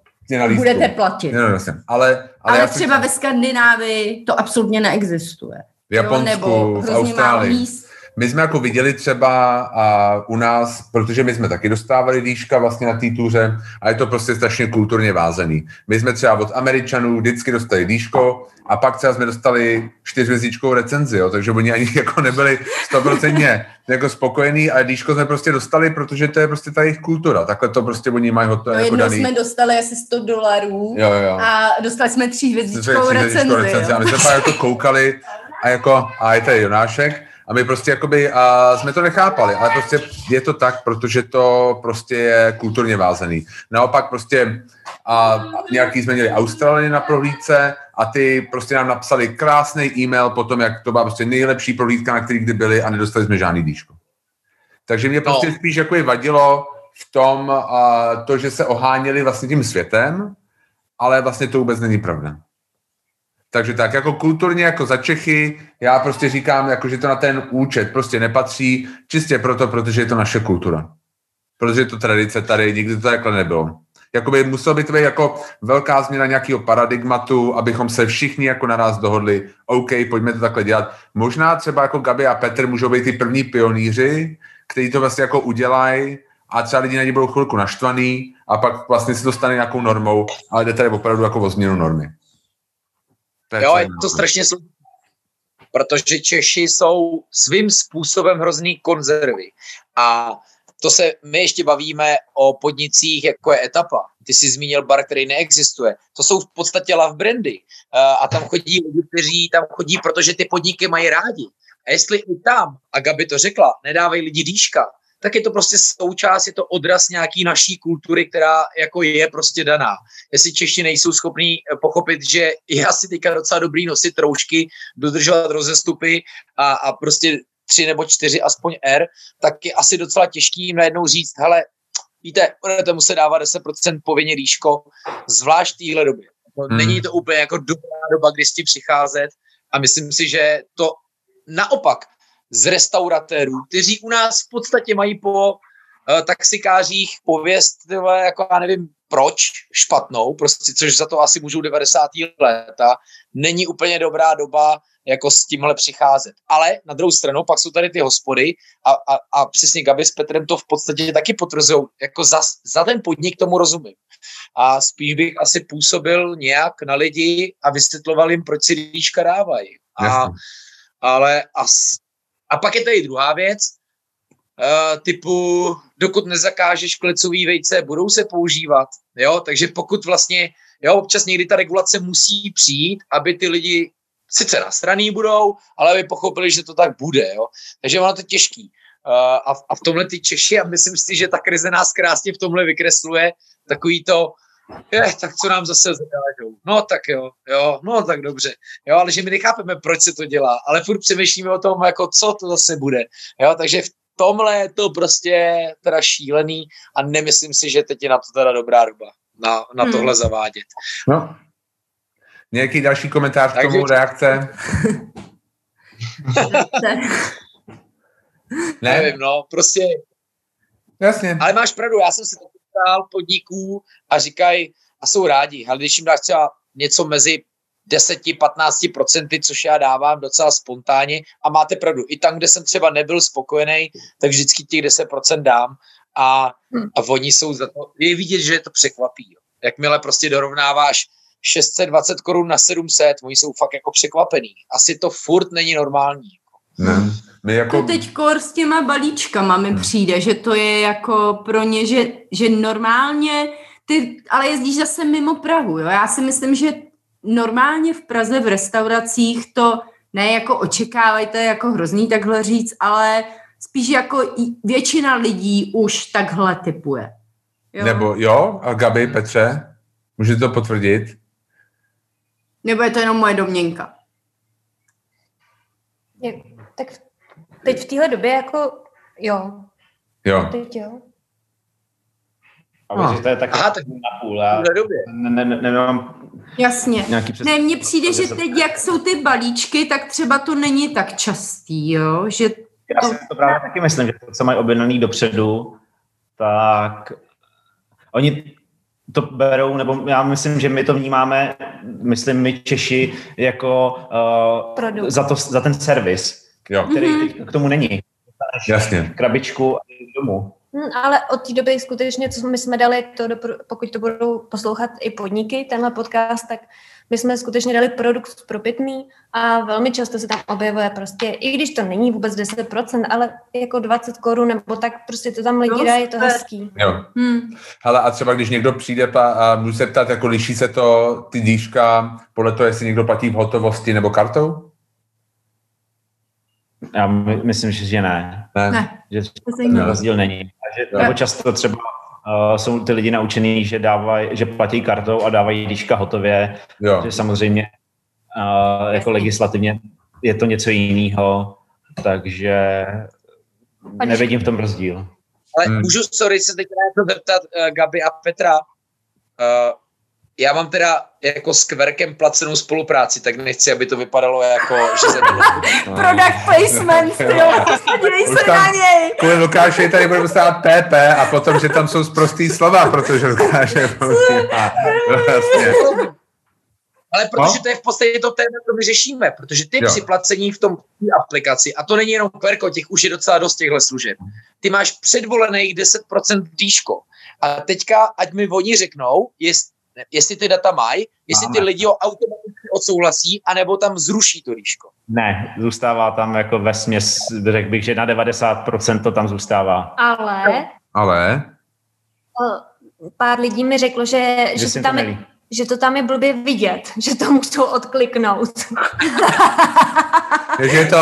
budete platit. Jo, jo, ale, ale, ale třeba si... ve Skandinávii to absolutně neexistuje. V Japonsku, jo? Nebo v Austrálii. Míst, my jsme jako viděli třeba a u nás, protože my jsme taky dostávali dýška vlastně na té tuře a je to prostě strašně kulturně vázený. My jsme třeba od Američanů vždycky dostali dýško a pak třeba jsme dostali čtyřvězdičkovou recenzi, jo, takže oni ani jako nebyli stoprocentně jako spokojení a dýško jsme prostě dostali, protože to je prostě ta jejich kultura. Takhle to prostě oni mají hotovo. No, jako daný. jsme dostali asi 100 dolarů jo, jo. a dostali jsme tříhvězdičkovou recenzi. recenzi a my jsme pak jako koukali a jako, a je tady Jonášek, a my prostě jakoby a jsme to nechápali, ale prostě je to tak, protože to prostě je kulturně vázený. Naopak prostě a nějaký jsme měli Australany na prohlídce a ty prostě nám napsali krásný e-mail potom, jak to byla prostě nejlepší prohlídka, na který kdy byli a nedostali jsme žádný dýško. Takže mě prostě no. spíš jako vadilo v tom a to, že se oháněli vlastně tím světem, ale vlastně to vůbec není pravda. Takže tak, jako kulturně, jako za Čechy, já prostě říkám, jako, že to na ten účet prostě nepatří, čistě proto, protože je to naše kultura. Protože je to tradice tady, nikdy to takhle nebylo. Jakoby muselo by to být jako velká změna nějakého paradigmatu, abychom se všichni jako naraz dohodli, OK, pojďme to takhle dělat. Možná třeba jako Gabi a Petr můžou být ty první pionýři, kteří to vlastně jako udělají a třeba lidi na ně budou chvilku naštvaný a pak vlastně se to stane nějakou normou, ale jde tady opravdu jako o změnu normy. To je jo, je to strašně složité. Protože Češi jsou svým způsobem hrozný konzervy. A to se, my ještě bavíme o podnicích, jako je etapa. Ty jsi zmínil bar, který neexistuje. To jsou v podstatě love brandy. A tam chodí lidi, kteří tam chodí, protože ty podniky mají rádi. A jestli i tam, a Gabi to řekla, nedávají lidi dýška, tak je to prostě součást, je to odraz nějaký naší kultury, která jako je prostě daná. Jestli Češi nejsou schopní eh, pochopit, že je asi teďka docela dobrý nosit troušky, dodržovat rozestupy a, a prostě tři nebo čtyři aspoň R, tak je asi docela těžký jim najednou říct, hele, víte, budete muset dávat 10% povinně líško, zvlášť v téhle době. Hmm. Není to úplně jako dobrá doba, kdy s tím přicházet a myslím si, že to naopak z restauratérů, kteří u nás v podstatě mají po uh, taxikářích pověst, tyhle, jako já nevím proč, špatnou, prostě, což za to asi můžou 90. léta, není úplně dobrá doba jako s tímhle přicházet. Ale na druhou stranu pak jsou tady ty hospody a, a, a přesně Gabi s Petrem to v podstatě taky potvrzují. Jako za, za ten podnik tomu rozumím. A spíš bych asi působil nějak na lidi a vysvětloval jim, proč si líška dávají. A, ale as, a pak je tady druhá věc, uh, typu, dokud nezakážeš klecový vejce, budou se používat, jo, takže pokud vlastně, jo, občas někdy ta regulace musí přijít, aby ty lidi sice na straný budou, ale aby pochopili, že to tak bude, jo, takže ono to těžký. Uh, a, v, a v tomhle ty Češi, a myslím si, že ta krize nás krásně v tomhle vykresluje, takový to, je, tak co nám zase zakážou. No tak jo, jo, no tak dobře. Jo, ale že my nechápeme, proč se to dělá, ale furt přemýšlíme o tom, jako co to zase bude. Jo, takže v tomhle je to prostě teda šílený a nemyslím si, že teď je na to teda dobrá doba na, na hmm. tohle zavádět. No. Nějaký další komentář k tomu, reakce? ne. Nevím, no, prostě... Jasně. Ale máš pravdu, já jsem si stál podniků a říkají, a jsou rádi, ale když jim dáš třeba něco mezi 10-15%, což já dávám docela spontánně a máte pravdu, i tam, kde jsem třeba nebyl spokojený, tak vždycky těch 10% dám a, a oni jsou za to, je vidět, že je to překvapí. Jo. Jakmile prostě dorovnáváš 620 korun na 700, oni jsou fakt jako překvapený. Asi to furt není normální. Ne. My jako... No teď kor s těma balíčkama mi přijde, že to je jako pro ně, že, že normálně ty, ale jezdíš zase mimo Prahu, jo? Já si myslím, že normálně v Praze v restauracích to ne jako očekávajte jako hrozný takhle říct, ale spíš jako většina lidí už takhle typuje. Jo? Nebo jo, a Gabi, Petře, můžete to potvrdit? Nebo je to jenom moje domněnka? Je, tak teď v téhle době jako jo. Jo. Teď jo. A no. to je tak Aha, tak na půl. Já ne, ne, ne, nemám Jasně. Ne, mně přijde, že teď, jak jsou ty balíčky, tak třeba to není tak častý, jo? Že Já to... si to právě taky myslím, že to, co mají objednaný dopředu, tak oni to berou, nebo já myslím, že my to vnímáme, myslím my Češi, jako uh, za, to, za ten servis, jo. který mm-hmm. k tomu není. Jasně. Krabičku a domů. Hmm, ale od té doby skutečně, co my jsme dali, to do, pokud to budou poslouchat i podniky, tenhle podcast, tak my jsme skutečně dali produkt propitný a velmi často se tam objevuje prostě, i když to není vůbec 10%, ale jako 20 korun nebo tak prostě to tam lidi dají, je to hezký. Jo. Hmm. Hele, a třeba když někdo přijde a může se ptát, jako liší se to ty díška podle toho, jestli někdo platí v hotovosti nebo kartou? Já my, myslím, že ne. Ne. ne. Že ten rozdíl není. A že, nebo často třeba uh, jsou ty lidi naučený, že, dávaj, že platí kartou a dávají díška hotově. Jo. Že samozřejmě uh, jako legislativně je to něco jiného, takže nevidím v tom rozdíl. Ale hmm. můžu, sorry, se teď zeptat uh, Gabi a Petra. Uh, já mám teda jako s Kverkem placenou spolupráci, tak nechci, aby to vypadalo jako, že se... Product placement, jo, podívej se na něj. Kvůli Lukáši tady bude dostávat PP a potom, že tam jsou zprostý slova, protože Lukáš je vlastně. Ale protože no? to je v podstatě to téma, co my řešíme, protože ty jo. při placení v tom aplikaci, a to není jenom Kverko, těch už je docela dost těchto služeb, ty máš předvolených 10% dýško. A teďka, ať mi oni řeknou, jest, jestli ty data mají, jestli Máme. ty lidi ho automaticky odsouhlasí, anebo tam zruší to líško. Ne, zůstává tam jako ve směs, řekl bych, že na 90% to tam zůstává. Ale... Ale? Pár lidí mi řeklo, že, že, že, tam je, že to tam je blbě vidět, že to musou odkliknout. Takže je to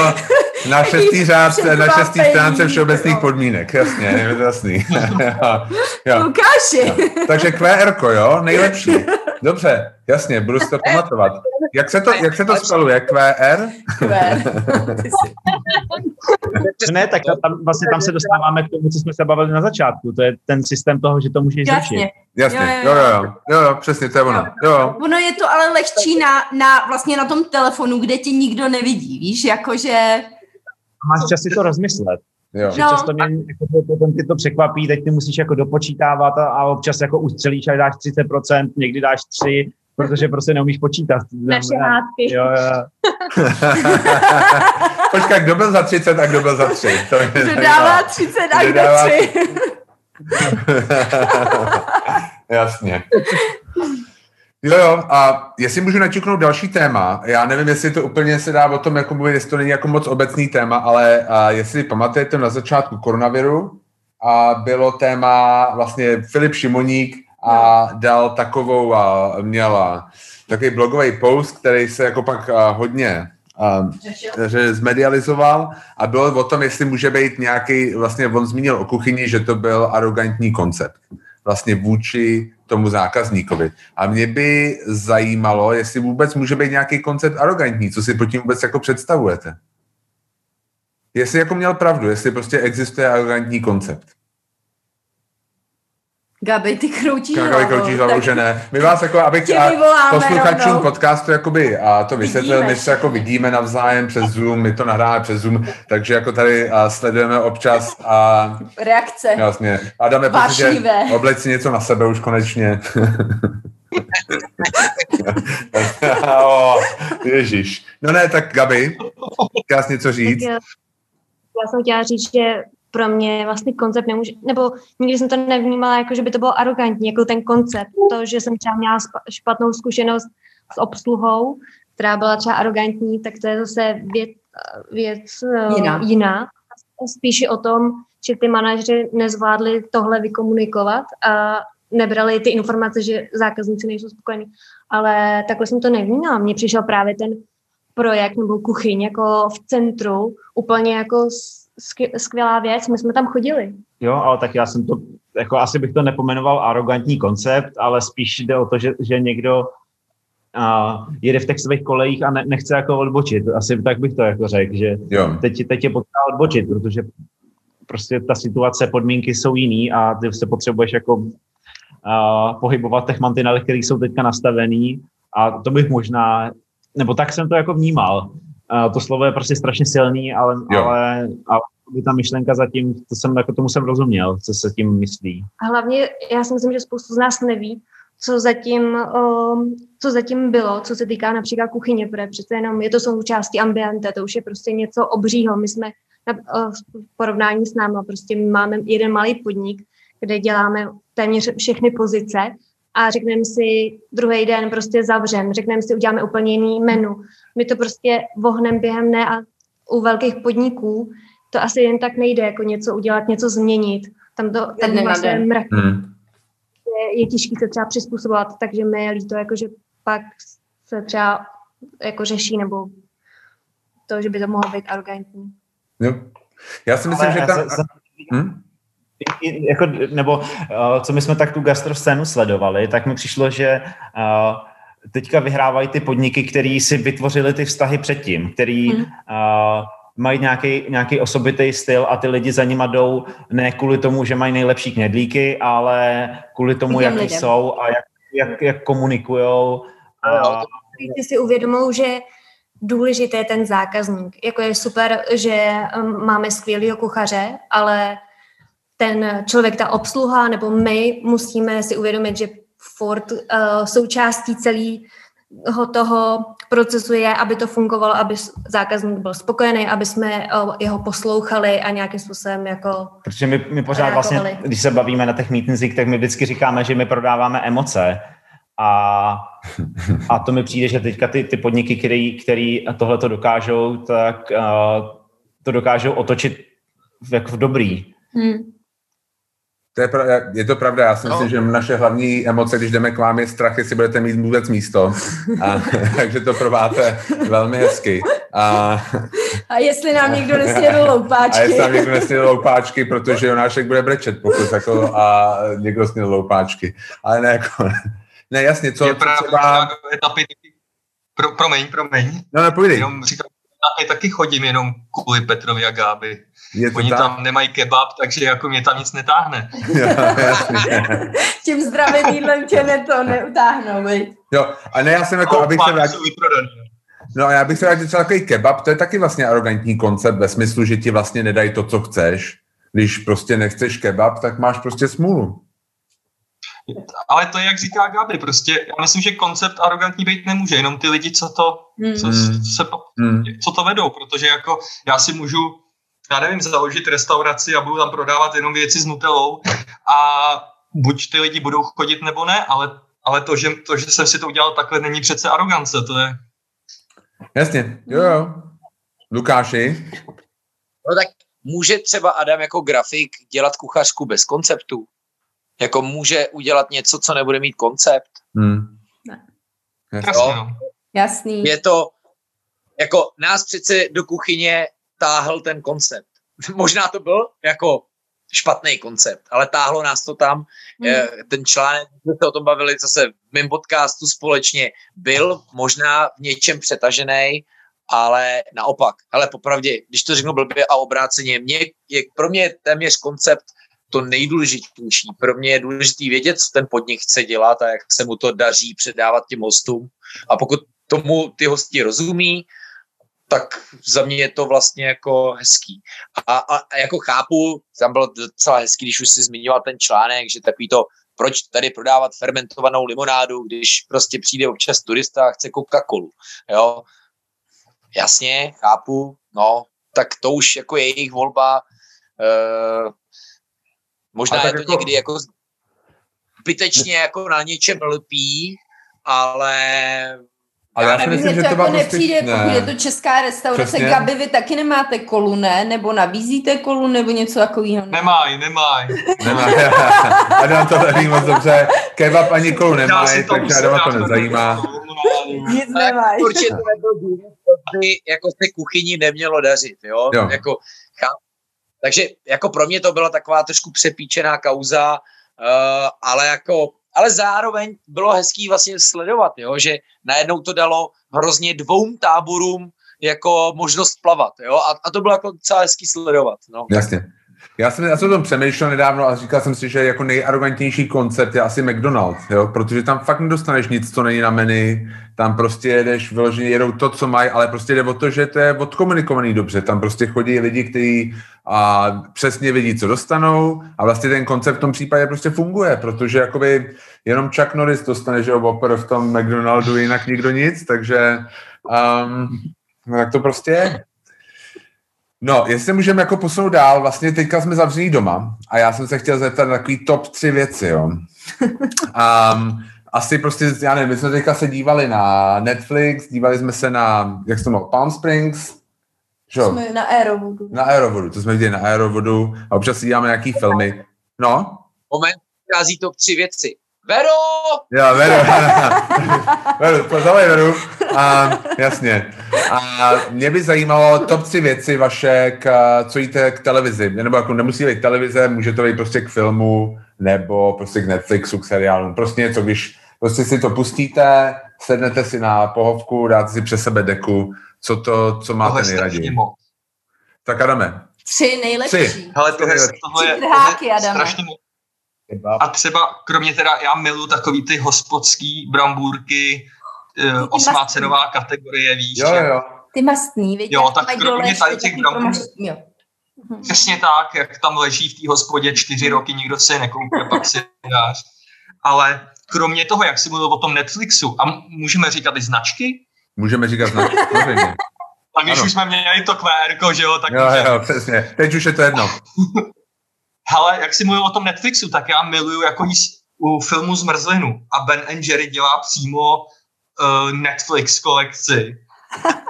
na šestý řád, na šestý stránce všeobecných podmínek, jasně, je to jasný. jo. Lukáši. Jo. Takže QR, jo, nejlepší. Dobře, jasně, budu si to pamatovat. Jak se to, jak se to spaluje? QR? QR. ne, tak tam, vlastně tam se dostáváme k tomu, co jsme se bavili na začátku. To je ten systém toho, že to můžeš Jasně. Jasně, jo, jo, jo, jo, jo, přesně, to je ono. Jo. jo. Ono je to ale lehčí na, na, vlastně na tom telefonu, kde tě nikdo nevidí, víš, jakože... Máš čas si to rozmyslet. Jo. Že no. často mě jako, potom ty to překvapí, teď ty musíš jako dopočítávat a, a občas jako ustřelíš a dáš 30%, někdy dáš 3, protože prostě neumíš počítat. Naše hádky. Jo, jo. Počkej, kdo byl za 30 a kdo byl za 3? To kdo dává 30 a kdo 3? Jasně. Jo, jo, a jestli můžu naťuknout další téma, já nevím, jestli to úplně se dá o tom jako mluvit, jestli to není jako moc obecný téma, ale a jestli pamatujete na začátku koronaviru, a bylo téma vlastně Filip Šimoník a dal takovou, a měla takový blogový post, který se jako pak a, hodně a, že zmedializoval a bylo o tom, jestli může být nějaký, vlastně on zmínil o kuchyni, že to byl arrogantní koncept vlastně vůči tomu zákazníkovi. A mě by zajímalo, jestli vůbec může být nějaký koncept arrogantní, co si pod tím vůbec jako představujete. Jestli jako měl pravdu, jestli prostě existuje arrogantní koncept. Gabi, ty kroutíš Gabi kroutíš hlavu, že ne. My vás jako, abych posluchačům rovnou. podcastu jakoby, a to vysvětlil, my se jako vidíme navzájem přes Zoom, my to nahráme přes Zoom, takže jako tady a sledujeme občas a... Reakce. Jasně. Adame, prostě obleď si něco na sebe už konečně. oh, ježíš. No ne, tak Gabi, chtěla něco říct? Já, já jsem chtěla říct, že pro mě vlastně koncept nemůže, nebo nikdy jsem to nevnímala jako, že by to bylo arrogantní, jako ten koncept, to, že jsem třeba měla špatnou zkušenost s obsluhou, která byla třeba arrogantní, tak to je zase věc, věc eh, jiná. jiná. Spíše o tom, že ty manažeři nezvládli tohle vykomunikovat a nebrali ty informace, že zákazníci nejsou spokojení. Ale takhle jsem to nevnímala. Mně přišel právě ten projekt nebo kuchyň jako v centru úplně jako skvělá věc, my jsme tam chodili. Jo, ale tak já jsem to, jako asi bych to nepomenoval arrogantní koncept, ale spíš jde o to, že, že někdo a jede v textových kolejích a ne, nechce jako odbočit. Asi tak bych to jako řekl, že jo. teď, teď je potřeba odbočit, protože prostě ta situace, podmínky jsou jiný a ty se potřebuješ jako a, pohybovat těch mantinelech, které jsou teďka nastavený a to bych možná, nebo tak jsem to jako vnímal, to slovo je prostě strašně silný, ale, ale, ale ta myšlenka zatím, to jsem, jako tomu jsem rozuměl, co se tím myslí. A hlavně já si myslím, že spoustu z nás neví, co zatím, o, co zatím bylo, co se týká například kuchyně, protože přece jenom je to součástí ambiente, to už je prostě něco obřího. My jsme na, o, v porovnání s náma, prostě máme jeden malý podnik, kde děláme téměř všechny pozice a řekneme si druhý den prostě zavřem, řekneme si uděláme úplně jiný menu. My to prostě vohnem během ne a u velkých podniků to asi jen tak nejde, jako něco udělat, něco změnit. Tam to tam vlastně mrak. Hmm. Je, je těžké se třeba přizpůsobovat, takže mi je líto, jako, že pak se třeba jako řeší, nebo to, že by to mohlo být arrogantní. Jo. Já si myslím, Ale že tam... Za, hmm? jako, nebo uh, co my jsme tak tu gastroscénu sledovali, tak mi přišlo, že uh, teďka vyhrávají ty podniky, který si vytvořili ty vztahy předtím, který hmm. uh, mají nějaký, nějaký osobitý styl a ty lidi za nima jdou ne kvůli tomu, že mají nejlepší knedlíky, ale kvůli tomu, jak jsou a jak, jak, jak komunikujou. A... Ty si uvědomují, že důležité je ten zákazník. Jako je super, že um, máme skvělého kuchaře, ale ten člověk, ta obsluha, nebo my musíme si uvědomit, že Ford uh, součástí celého toho procesu je, aby to fungovalo, aby zákazník byl spokojený, aby jsme uh, jeho poslouchali a nějakým způsobem jako... Protože my, my pořád reagovali. vlastně, když se bavíme na těch meetingsích, tak my vždycky říkáme, že my prodáváme emoce. A, a to mi přijde, že teďka ty, ty podniky, který, který tohle to dokážou, tak uh, to dokážou otočit v, jako v dobrý. Hmm. To je, pravda, je to pravda, já si no. myslím, že naše hlavní emoce, když jdeme k vám, je strach, jestli budete mít vůbec místo. A, takže to prováte velmi hezky. A, a jestli nám někdo nesnědl loupáčky. A jestli nám někdo nesnědl loupáčky, protože Jonášek bude brečet, pokud jako a někdo snědl loupáčky. Ale ne, jako, ne jasně, co, je právě třeba... etapy, pro, promiň, promiň. No, nepovídej. Jenom říkám, taky chodím jenom kvůli Petrovi a Gáby. Je Oni tak? tam nemají kebab, takže jako mě tam nic netáhne. Tím zdravým jídlem tě ne to neutáhnou, viď? Jo, a ne, já jsem jako, abych se vrátil... No a já bych se vrátil třeba takový kebab, to je taky vlastně arrogantní koncept ve smyslu, že ti vlastně nedají to, co chceš. Když prostě nechceš kebab, tak máš prostě smůlu. Ale to je, jak říká Gabi, prostě já myslím, že koncept arrogantní být nemůže, jenom ty lidi, co to, hmm. co, se, hmm. co to vedou, protože jako já si můžu já nevím, založit restauraci a budu tam prodávat jenom věci s nutelou a buď ty lidi budou chodit nebo ne, ale, ale to, že, to, že jsem si to udělal takhle, není přece arogance, to je... Jasně, jo, jo. Lukáši? No tak může třeba Adam jako grafik dělat kuchařku bez konceptu? Jako může udělat něco, co nebude mít koncept? Hmm. Ne. Jasně, no. Jasný. Je to, jako nás přece do kuchyně táhl ten koncept. Možná to byl jako špatný koncept, ale táhlo nás to tam. Mm. Ten článek, jsme se o tom bavili zase v mém podcastu společně, byl možná v něčem přetažený, ale naopak. Ale popravdě, když to řeknu blbě a obráceně, mě je, pro mě je téměř koncept to nejdůležitější. Pro mě je důležité vědět, co ten podnik chce dělat a jak se mu to daří předávat těm hostům. A pokud tomu ty hosti rozumí, tak za mě je to vlastně jako hezký. A, a, a jako chápu, tam bylo docela hezký, když už si zmiňoval ten článek, že takový to, proč tady prodávat fermentovanou limonádu, když prostě přijde občas turista a chce Coca-Colu, jo. Jasně, chápu, no, tak to už jako je jejich volba. E, možná je to jako... někdy jako zbytečně jako na něčem lpí, ale ale já si myslím, že to, to jako nepřijde, ne. pokud je to česká restaurace. Přesně. Gabi, vy taky nemáte kolu, ne? Nebo nabízíte kolu, nebo něco takového? Nemaj, nemaj. nemaj. Adam to neví moc dobře. Kebab ani kolu nemaj, takže Adam to nezajímá. Nic nemaj. Určitě to nebyl jako se kuchyni nemělo dařit, jo? jo. Jako, takže jako pro mě to byla taková trošku přepíčená kauza, uh, ale jako ale zároveň bylo hezký vlastně sledovat, jo, že najednou to dalo hrozně dvou táborům jako možnost plavat, jo, a, a to bylo jako docela hezký sledovat, no. Jasně. Já jsem, já jsem o tom přemýšlel nedávno a říkal jsem si, že jako nejarrogantnější koncept je asi McDonald's, jo? protože tam fakt nedostaneš nic, co není na menu, tam prostě jedeš, vyloženě jedou to, co mají, ale prostě jde o to, že to je odkomunikovaný dobře, tam prostě chodí lidi, kteří a přesně vědí, co dostanou a vlastně ten koncept v tom případě prostě funguje, protože jakoby jenom Chuck Norris dostane, že jo, v tom McDonaldu, jinak nikdo nic, takže um, no tak to prostě je. No, jestli můžeme jako posunout dál, vlastně teďka jsme zavření doma a já jsem se chtěl zeptat na takový top tři věci, jo. Um, asi prostě, já nevím, my jsme teďka se dívali na Netflix, dívali jsme se na, jak se to jmenuje, Palm Springs, Čo? Jsme na Aerovodu. Na Aerovodu, to jsme viděli na Aerovodu a občas si díváme nějaký filmy. No? Moment, přechází top tři věci. Vero! Jo, Vero. Veru, pozdravuj Veru. A, jasně. A mě by zajímalo top tři věci vaše, k, co jíte k televizi. Nebo jako nemusí být televize, může to být prostě k filmu, nebo prostě k Netflixu, k seriálu. Prostě něco, když prostě si to pustíte, sednete si na pohovku, dáte si přes sebe deku, co to, co máte tohle nejraději. Tak Adame. Tři nejlepší. Tři. Hele, tohle, tohle je, tohle je strašně moc. A třeba, kromě teda, já milu takový ty hospodský brambůrky, uh, osmá cenová kategorie, víš. Jo, jo. Ty mastný, víš. Jo, tak kromě tady těch brambůrek, Mhm. Přesně tak, jak tam leží v té hospodě čtyři roky, nikdo se je nekoupil, pak si dáš. Ale kromě toho, jak si mluvil o tom Netflixu, a můžeme říkat i značky? Můžeme říkat značky, A když ano. už jsme měli to QR, že jo, tak... Jo, jo, přesně. Teď už je to jedno. Ale jak si mluvil o tom Netflixu, tak já miluju jako jíst u filmu Zmrzlinu a Ben Jerry dělá přímo uh, Netflix kolekci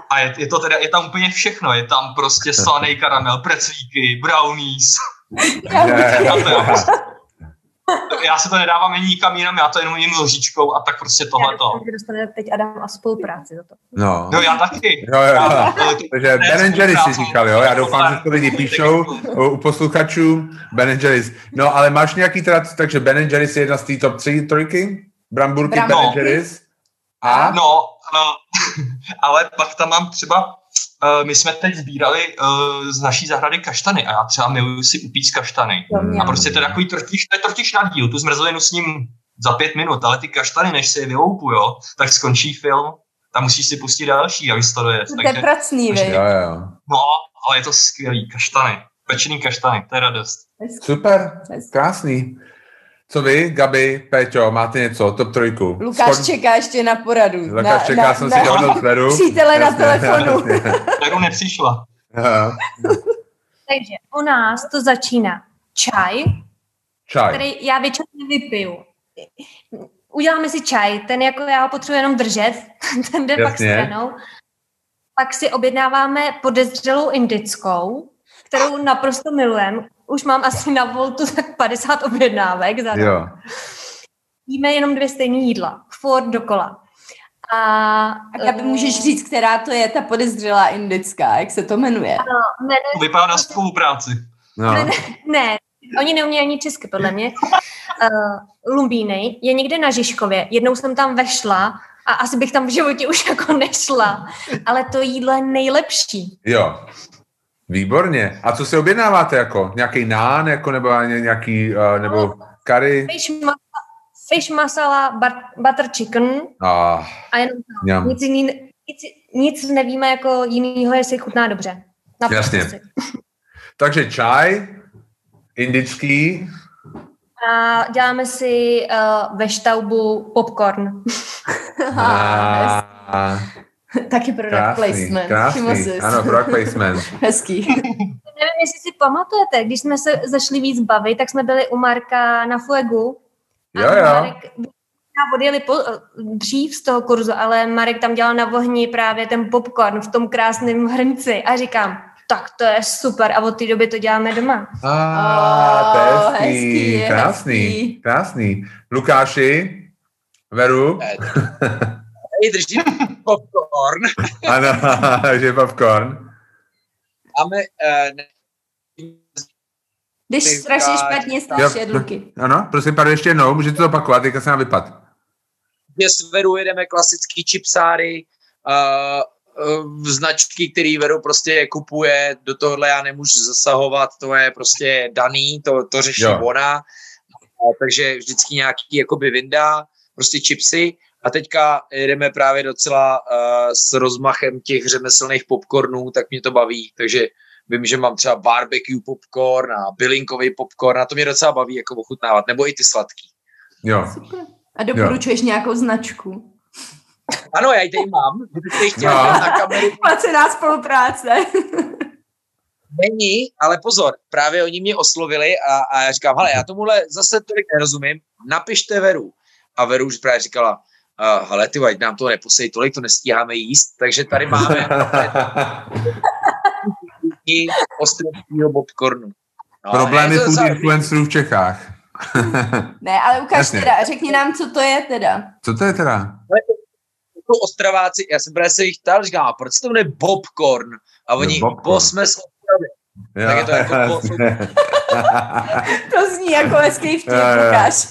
a je, je to teda, je tam úplně všechno. Je tam prostě slaný karamel, preclíky, brownies. já, to já, prostě, já se to nedávám ani nikam jinam, já to jenom jim lžičkou a tak prostě tohle to. Já dostane teď Adam a spolupráci za to. No. no já taky. Jo, jo, jo. Takže Ben Jerry's si říkal, jo? Já doufám, že to lidi píšou u posluchačů. Ben Jerry's. No, ale máš nějaký teda, takže Ben Jerry's je jedna z té top 3 trojky? Bramburky, Ben Jerry's? A? No, no, ale pak tam mám třeba, uh, my jsme teď sbírali uh, z naší zahrady kaštany a já třeba miluju si upíct kaštany. Mm. A prostě to je takový trotiž, to je na díl, tu zmrzlinu s ním za pět minut, ale ty kaštany, než se je vyloupu, jo, tak skončí film, tam musíš si pustit další, aby to dojet. To je pracný, jo, jo. No, ale je to skvělý, kaštany, pečený kaštany, to je radost. Super, krásný. Co vy, Gabi, Péťo, máte něco, top trojku? Lukáš Skor... čeká ještě na poradu. Lukáš na, čeká, na, jsem na, si dohodl Veru. Přítele na telefonu. Veru nepřišla. Takže u nás to začíná čaj, čaj. který já většinou nevypiju. Uděláme si čaj, ten jako já ho potřebuji jenom držet, ten jde Jasně. pak stranou. Pak si objednáváme podezřelou indickou, kterou naprosto milujem už mám asi na voltu tak 50 objednávek za jo. Jíme jenom dvě stejné jídla, furt dokola. A, a by můžeš říct, která to je ta podezřelá indická, jak se to jmenuje? No, ne, ne, Vypadá na spolupráci. No. Ne, ne, ne, oni neumí ani česky, podle mě. Uh, Lumbíny je někde na Žižkově. Jednou jsem tam vešla a asi bych tam v životě už jako nešla. Ale to jídlo je nejlepší. Jo. Výborně. A co si objednáváte jako? Nějaký nán, jako, nebo nějaký, uh, nebo curry? Fish, ma- fish masala, but- butter chicken Ah, a jenom ňam. nic, jiný, nic, nic nevíme jako jinýho, jestli chutná dobře. Naprosto Jasně. si. Takže čaj, indický, A děláme si uh, ve štaubu popcorn. a, Taky product krásný, placement. Všiml krásný, ano, product placement. Hezký. Nevím, jestli si pamatujete, když jsme se zašli víc bavit, tak jsme byli u Marka na Fuegu. A Jo, jo. Marek, já odjeli po, dřív z toho kurzu, ale Marek tam dělal na vohni právě ten popcorn v tom krásném hrnci a říkám, tak to je super a od té doby to děláme doma. A, to je Oh, hezký, hezký, krásný, hezký. krásný. Lukáši, Veru, Tady držím popcorn. ano, že popcorn. Máme uh, Když Ty strašně špatně Jo, stáš jedluky. Ano, prosím, pardon, ještě jednou, můžete to opakovat, teďka se nám vypad. že s Veru jedeme klasický chipsáry, uh, uh, značky, který Veru prostě kupuje, do tohohle já nemůžu zasahovat, to je prostě daný, to, to řeší Jo. ona, a, takže vždycky nějaký jakoby vynda, prostě chipsy a teďka jedeme právě docela uh, s rozmachem těch řemeslných popcornů, tak mě to baví, takže vím, že mám třeba barbecue popcorn a bylinkový popcorn a to mě docela baví jako ochutnávat, nebo i ty sladký. Jo, Super. A doporučuješ nějakou značku? Ano, já ji tady mám, kdybyste No. no. na kameru. Placená spolupráce. Není, ale pozor, právě oni mě oslovili a, a já říkám, hele, já tomuhle zase tolik nerozumím, napište Veru. A Veru už právě říkala, uh, hele, ty ať nám to neposej tolik, to nestíháme jíst, takže tady máme i ostrovského popcornu. No, Problémy je to food influencerů v Čechách. Ne, ale ukáž Jasně. teda, řekni nám, co to je teda. Co to je teda? jako Ostraváci, já jsem právě se jich ptal, říkám, a proč se to jmenuje popcorn? A oni, popcorn. bo jsme z Ostravy. Jo, Tak je to jako jasně. To zní jako hezký vtip. Lukáš.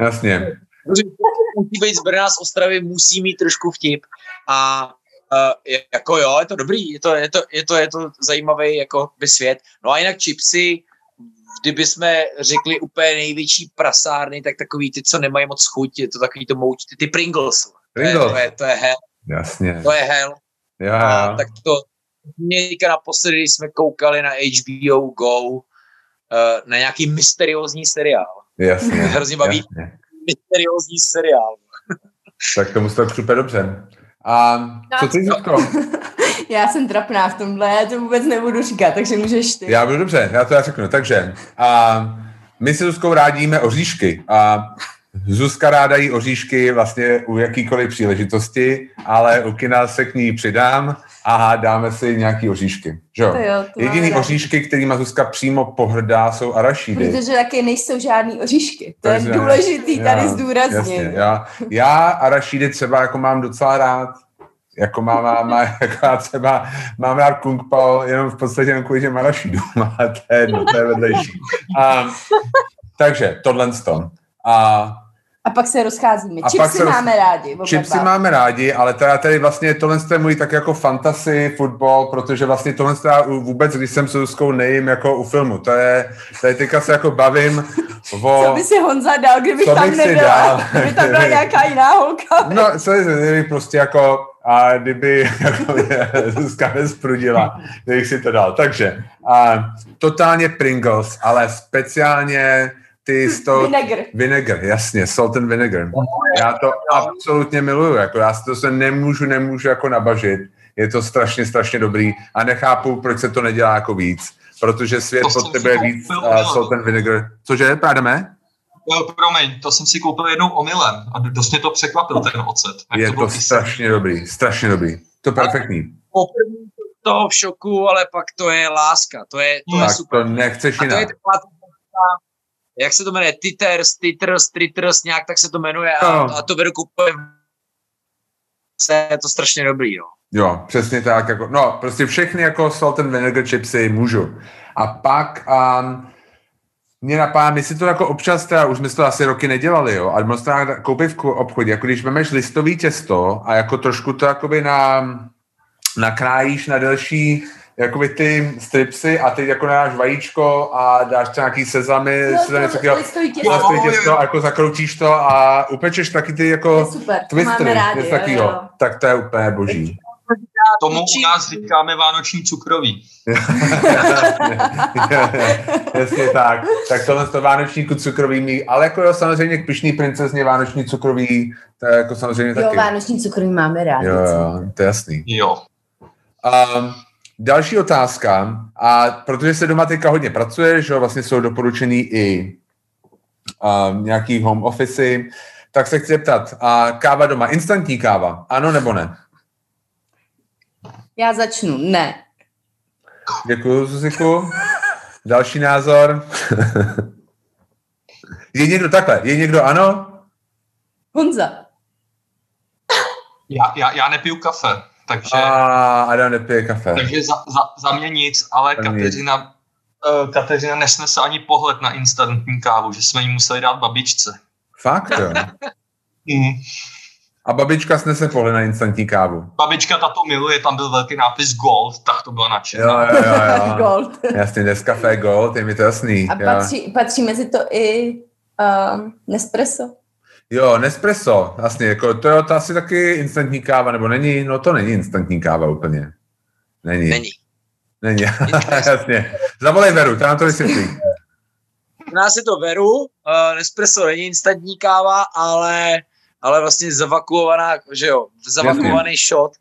jasně. Musí být z Brna, z Ostravy, musí mít trošku vtip. A uh, jako jo, je to dobrý, je to, je to, je to, je to zajímavý jako by svět. No a jinak chipsy, kdyby jsme řekli úplně největší prasárny, tak takový ty, co nemají moc chuť, je to takový to mouč, ty, ty Pringles. To je, Pringles. to je, to je hell, Jasně. to je hell. Jo, A tak to mě teďka naposledy, když jsme koukali na HBO Go uh, na nějaký mysteriózní seriál. Jasně. Hrozně baví. jasně. Mysteriózní seriál. Tak tomu to křupe dobře. A co ty, Zuzko? Já jsem trapná v tomhle, já to vůbec nebudu říkat, takže můžeš ty. Já budu dobře, já to já řeknu. Takže a my si Zuzkou rádíme oříšky. A Zuzka ráda jí oříšky vlastně u jakýkoliv příležitosti, ale u kina se k ní přidám a dáme si nějaký oříšky. Že jo? To jo, to Jediný oříšky, kterýma Zuzka přímo pohrdá, jsou arašídy. Protože taky nejsou žádný oříšky. To je Takže- důležitý tady Já, zdůraznit. Jasně, já, já arašídy třeba jako mám docela rád, jako má máma, jako já třeba mám rád kung pao, jenom v podstatě jenom kvůli těm arašídům, ale to je jedno, to je vedlejší. A, takže tohle to. A A pak se rozcházíme. A Chipsy se roz- máme rádi. Chipsy dva. máme rádi, ale teda tady vlastně tohle je můj tak jako fantasy fotbal, protože vlastně tohle já vůbec, když jsem s Zuzkou nejím jako u filmu, to je, tady teďka se jako bavím o... Co by si Honza dal, kdyby Co tam nebyla? dal? Kdyby tam byla nějaká jiná holka. No, co je, kdyby prostě jako, a kdyby jako Zuzka nesprudila, kdybych si to dal. Takže, a, totálně Pringles, ale speciálně ty s tou... Vinegar. Vinegar, jasně, salt and vinegar. Já to absolutně miluju, jako já si to se nemůžu, nemůžu jako nabažit. Je to strašně, strašně dobrý a nechápu, proč se to nedělá jako víc. Protože svět To potřebuje víc koupil, uh, salt and vinegar. Cože, pádeme? Jo, promiň, to jsem si koupil jednou omylem a dost mě to překvapil, ten ocet. Jak Je to kyselý. strašně dobrý, strašně dobrý. To perfektní. Poprvé toho v šoku, ale pak to je láska, to je, to je Tak super. to nechceš A to jinak. je taková ta- jak se to jmenuje, Titers, Titters, Tritters, nějak tak se to jmenuje a, No. a to vedu kupuje je to strašně dobrý, no. Jo, přesně tak. Jako, no, prostě všechny jako salt and vinegar chipsy můžu. A pak um, mě napadá, my si to jako občas, teda už jsme to asi roky nedělali, jo, ale moc to koupit v obchodě, jako když vemeš listový těsto a jako trošku to jakoby na, nakrájíš na delší jakoby ty stripsy a ty jako dáš vajíčko a dáš tam nějaký sezamy, Jo, sezamy to- takového, to stojí těsto. to stojí Jo, jo, těsto jo. a jako zakroutíš to a upečeš taky ty jako super, twistry, něco jo, takového. jo. Tak to je úplně boží. Tomu u nás říkáme vánoční cukroví. Jasně tak. Tak tohle to vánočníku cukrový mý, ale jako jo, samozřejmě k pišný princezně vánoční cukrový, to je jako samozřejmě Jo, taky. vánoční cukroví máme rádi. Jo, jo, to je jasný. Jo. Um, další otázka, a protože se doma teďka hodně pracuje, že vlastně jsou doporučený i um, nějaký home office, tak se chci zeptat, a káva doma, instantní káva, ano nebo ne? Já začnu. Ne. Děkuji, Zuziku. Další názor. je někdo takhle, je někdo ano? Honza. Já, já, já nepiju kafe, takže, A Adam nepije kafe. takže za, za, za mě nic, ale nic. Kateřina, uh, Kateřina nesnese ani pohled na instantní kávu, že jsme jí museli dát babičce. Fakt jo. Mm. A babička snese pohled na instantní kávu. Babička tato miluje, tam byl velký nápis Gold, tak to byla Jo, nadšená. jo, jo, jo. Gold. Jasně, dnes kafe Gold, je mi to jasný. A jo. patří, patří mezi to i um, Nespresso. Jo, Nespresso, vlastně, jako to je to asi taky instantní káva, nebo není? No to není instantní káva úplně. Není. Není. Není, jasně. Zavolej Veru, to nám to vysvětlí. U nás je to Veru, uh, Nespresso není instantní káva, ale, ale vlastně zavakuovaná, že jo, zavakuovaný shot.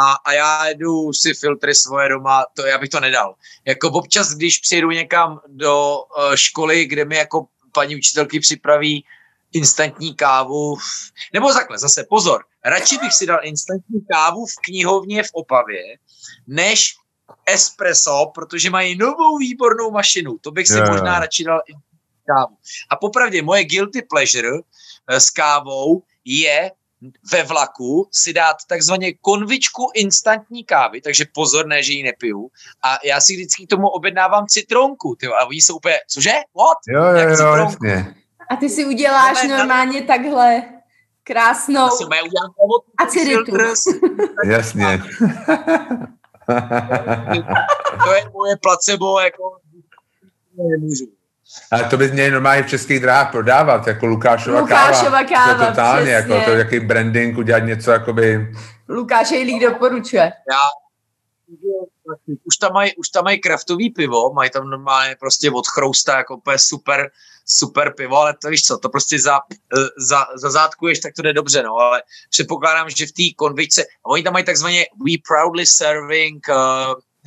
A, a já jedu si filtry svoje doma, to já bych to nedal. Jako občas, když přijedu někam do uh, školy, kde mi jako paní učitelky připraví instantní kávu, nebo takhle, zase pozor, radši bych si dal instantní kávu v knihovně v Opavě, než espresso, protože mají novou výbornou mašinu. To bych si Jo, jo. možná radši dal instantní kávu. A popravdě moje guilty pleasure eh, s kávou je ve vlaku si dát takzvaně konvičku instantní kávy, takže pozor, ne, že ji nepiju. A já si vždycky k tomu objednávám citronku, tyjo, a oni jsou úplně, cože? What? Jo, jo, jo, jasně. A ty si uděláš Moment, normálně takhle krásnou s- Jasně. To je moje placebo, jako nemůžu. Ale to bys měli normálně v českých dráhách prodávat, jako Lukášova, Lukášova káva, To je totálně, přesně. jako to je jaký branding, udělat něco, jakoby, Lukáš Hejlík doporučuje. Já už tam mají, už tam mají kraftový pivo, mají tam normálně prostě od chrousta jako úplně super, super pivo, ale to víš co, to prostě za, eh, za, za zátkuješ, tak to jde dobře, no, ale předpokládám, že v té konvičce, a oni tam mají takzvaně we proudly serving uh,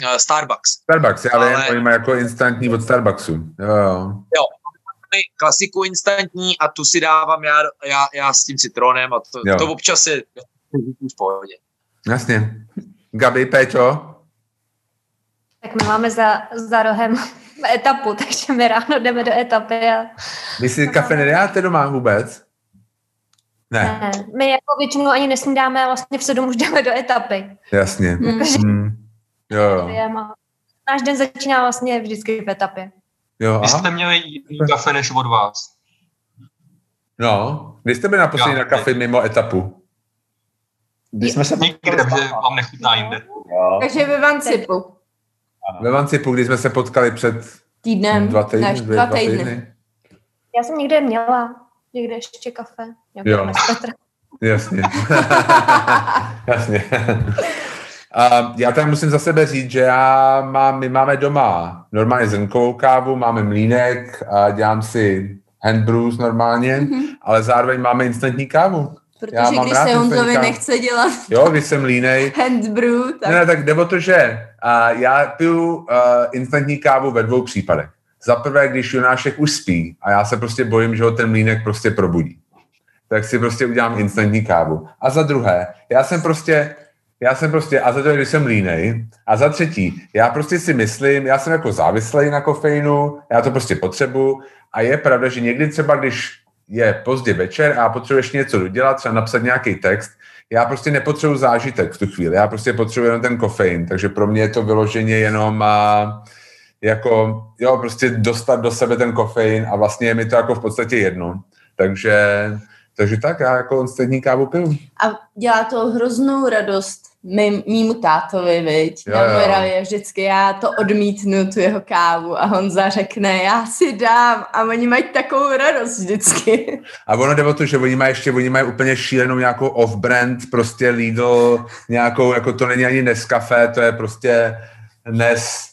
uh, Starbucks. Starbucks, já Ale- vím, oni mají jako instantní od Starbucksu. Jo, jo. Mají Klasiku instantní a tu si dávám já, já, já s tím citronem a to, Jo. to občas je v pohodě. Jasně. Gabi, Péťo? Tak my máme za, za rohem etapu, takže my ráno jdeme do etapy a Vy si kafe nedáte doma vůbec? Ne, ne, my jako většinou ani nesnídáme vlastně v sedm už jdeme do etapy. jasně. Mm. Hmm. Jo, jo. Náš den začíná vlastně vždycky v etapě. jo Vy aha. jste měli jiný kafe než od vás. No, kdy jste byli naposledy na kafe mimo etapu? Když jsme se Nikde, že vám nechutná jinde. Jo. Takže ve Vancipu. Ve Vancipu, kdy jsme se potkali před Týdnem. dva týdny. Než dvě- dva týdny. Já jsem někde měla, někde ještě kafe. Jo. Petra. Jasně. Jasně. A já tam musím za sebe říct, že já mám, my máme doma normálně zrnkovou kávu, máme mlínek a dělám si handbrews normálně, Mhm. ale zároveň máme instantní kávu. Já Protože mám když rád se Honzovi kávu. nechce dělat Jo, když jsem línej. handbrew, tak Ne, ne, tak jde o to, že a já piju uh, instantní kávu ve dvou případech. Za prvé, když Jonášek už spí a já se prostě bojím, že ho ten mlínek prostě probudí. Tak si prostě udělám instantní kávu. A za druhé, já jsem prostě, já jsem prostě, a za druhé, když jsem línej, a za třetí, já prostě si myslím, já jsem jako závislý na kofeinu, já to prostě potřebuju a je pravda, že někdy třeba, když je pozdě večer a potřebuješ něco dodělat, třeba napsat nějaký text, já prostě nepotřebuji zážitek v tu chvíli, já prostě potřebuji jenom ten kofein, takže pro mě je to vyloženě jenom a, jako, jo, prostě dostat do sebe ten kofein a vlastně je mi to jako v podstatě jedno. Takže, takže tak, já jako střední kávu piju. A dělá to hroznou radost mým, mýmu tátovi, viď? Jo, Na. Moravě vždycky já to odmítnu, tu jeho kávu a Honza řekne, já si dám a oni mají takovou radost vždycky. A ono jde o to, že oni mají ještě, oni mají úplně šílenou nějakou off-brand, prostě Lidl, nějakou, jako to není ani Nescafé, to je prostě Nes,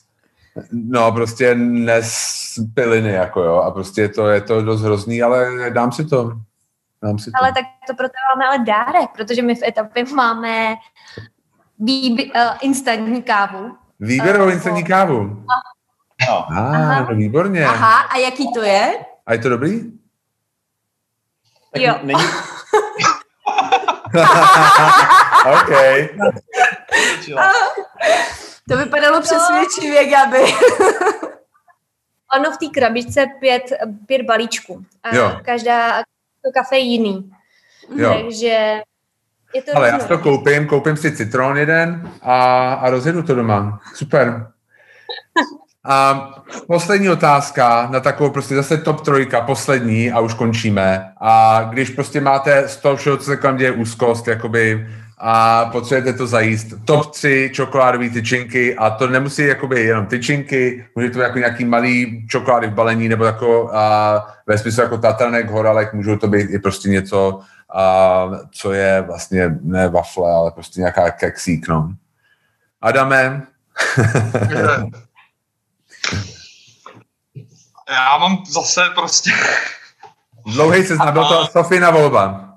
no prostě Nes piliny, jako jo, a prostě to je to dost hrozný, ale dám si to. Dám si to. Ale tak to proto máme ale dárek, protože my v etapě máme výby, uh, instantní kávu. Výběrovou Eh, instantní kávu. No. Ah, Aha. no výborně. Aha, a jaký to je? A je to dobrý? Tak Jo. Není, OK. To vypadalo přesvědčivě, Gabi. Ono v té krabičce pět, pět balíčků. A Jo. každá to kafe je jiný. Jo. Takže je to Ale já různé. to koupím, koupím si citron jeden a, a rozjedu to doma. Super. A poslední otázka na takovou prostě zase top trojka, poslední a už končíme. A když prostě máte z toho všeho, co se kolem děje úzkost, jakoby, a potřebujete to zajíst. Top 3 čokoládové tyčinky a to nemusí jakoby jenom tyčinky, může to být jako nějaký malý čokolády v balení nebo jako a, ve smyslu jako tatranek, horalek, můžou to být i prostě něco, a, co je vlastně ne wafle, ale prostě nějaká keksík, no. Adame, Já mám zase prostě... dlouhý seznam, byl to Sofina volba.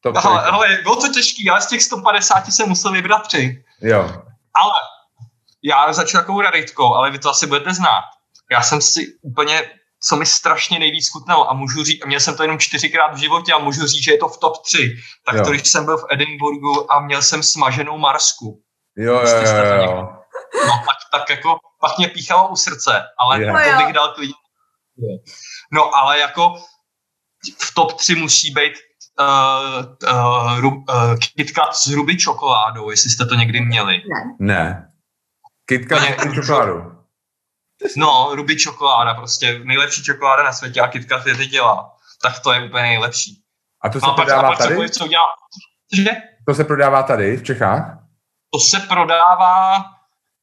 Top Aha, trojka. ale bylo to těžký, já z těch 150 jsem musel vybrat tři. Jo, Ale já začnu takovou raritkou, ale vy to asi budete znát. Já jsem si úplně, co mi strašně nejvíc chutnalo a můžu říct, měl jsem to jenom čtyřikrát v životě a můžu říct, že je to v top 3. Tak Jo. to, když jsem byl v Edinburgu a měl jsem smaženou marsku. jo, jo, Jste jo. No tak, tak jako, pak mě píchalo u srdce, ale Jo. to bych dal klidně. No ale jako v top 3 musí být uh, uh, ru, uh, KitKat s ruby čokoládou, jestli jste to někdy měli. Ne. Kitka Ne. s čokoládu. No, ruby čokoláda, prostě nejlepší čokoláda na světě a KitKat je teď dělá. Tak to je úplně nejlepší. A to se A pak, a prodává pak tady? co udělá. Že? To se prodává tady, v Čechách? To se prodává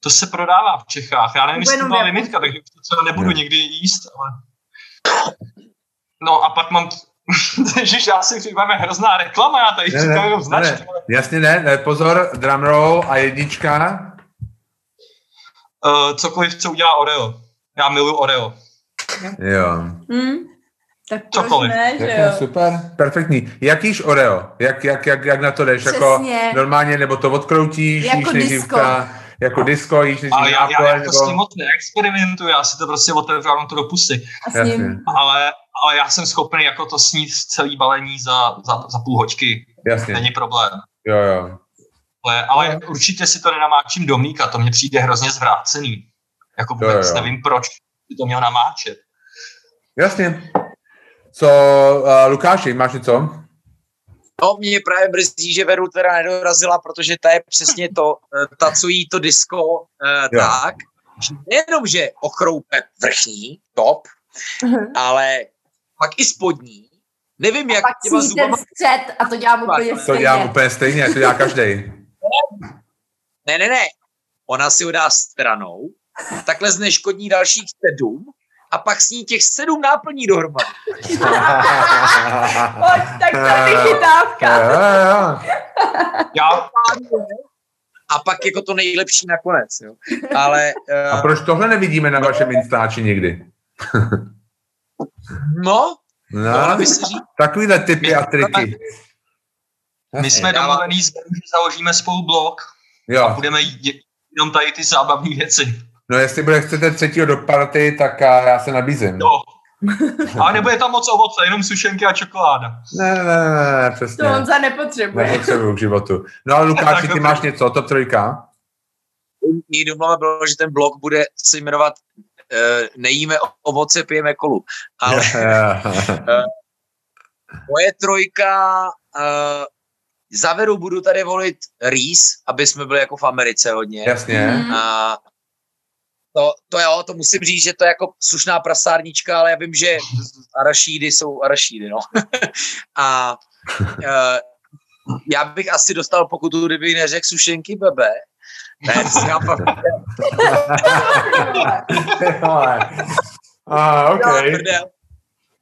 to se prodává v Čechách. Já nevím, jestli to Jenom byla limitka, takže to třeba nebudu Ne. nikdy jíst, ale... No a pak mám... Ježiš, já si připadám hrozná reklama, já tady Ne, říkám ne, jenom značky. ne. Jasně ne, ne, pozor, drumroll a jednička. Uh, cokoliv, co udělá Oreo. Já miluji Oreo. Jo. Hm? Tak Cokoliv. ne, že jo? super, perfektní. Jak jíš Oreo? Jak, jak, jak, jak na to jdeš? Jako Přesně. normálně, nebo to odkroutíš, Jako jíš nejdřív jako disco, jíš nejdřív Ale já, já nápoj, jako nebo... s tím moc neexperimentuju, já si to prostě otevřu a to do pusy. A s Jasně, ním. Ale, ale já jsem schopný jako to snít celý balení za, za, za půl hoďky. jasně, Není problém. jo, jo. Ale, ale určitě si to nenamáčím do mlíka, to mně přijde hrozně zvrácený. Jako Jo, jo, vůbec jo. nevím, proč by to měl namáčet. Jasně. Co, uh, Lukáši, máš něco? No, mě právě mrzí, že Veru teda nedorazila, protože ta je přesně to, eh, ta, co jí to disco eh, Jo. tak, že nejenom, že ochroupe vrchní, top, ale pak i spodní. Nevím, jak Pak těma zubama... střed a to dělám úplně To stejně. dělám úplně stejně, to dělá každý. Ne, ne, ne. Ona si ho dá stranou, takhle zneškodní dalších sedm a pak sní těch sedm náplní dohromady. Pojď, tak to je vychytávka. Já, A pak jako to nejlepší nakonec. Jo. Ale A uh, proč tohle nevidíme na vašem Instači někdy? no, No, no, by se říct, takovýhle typy a triky. My jsme domluvený, s že založíme spolu blog a Jo, budeme j- jenom tady ty zábavné věci. no jestli bude chcete třetího do party, tak a, já se nabízím. Jo. Ale nebude tam moc ovoce, jenom sušenky a čokoláda. Ne, ne, ne, ne, ne přesně. To Honza nepotřebuje. Nepotřebuju k životu. No ale Lukáši, Tak ty máš něco, top trojka? její domluva bylo, že ten blog bude se jmenovat uh, Nejíme ovoce, pijeme kolu. Ale moje trojka, uh, za Veru budu tady volit Reese, aby jsme byli jako v Americe hodně. Jasně. Mhm. A To, to jo, to musím říct, že to je jako slušná prasárnička, ale já vím, že arašídy jsou arašídy, no. a uh, já bych asi dostal pokutu, kdybych neřekl sušenky bebe. Ne, já pak... ah, okay.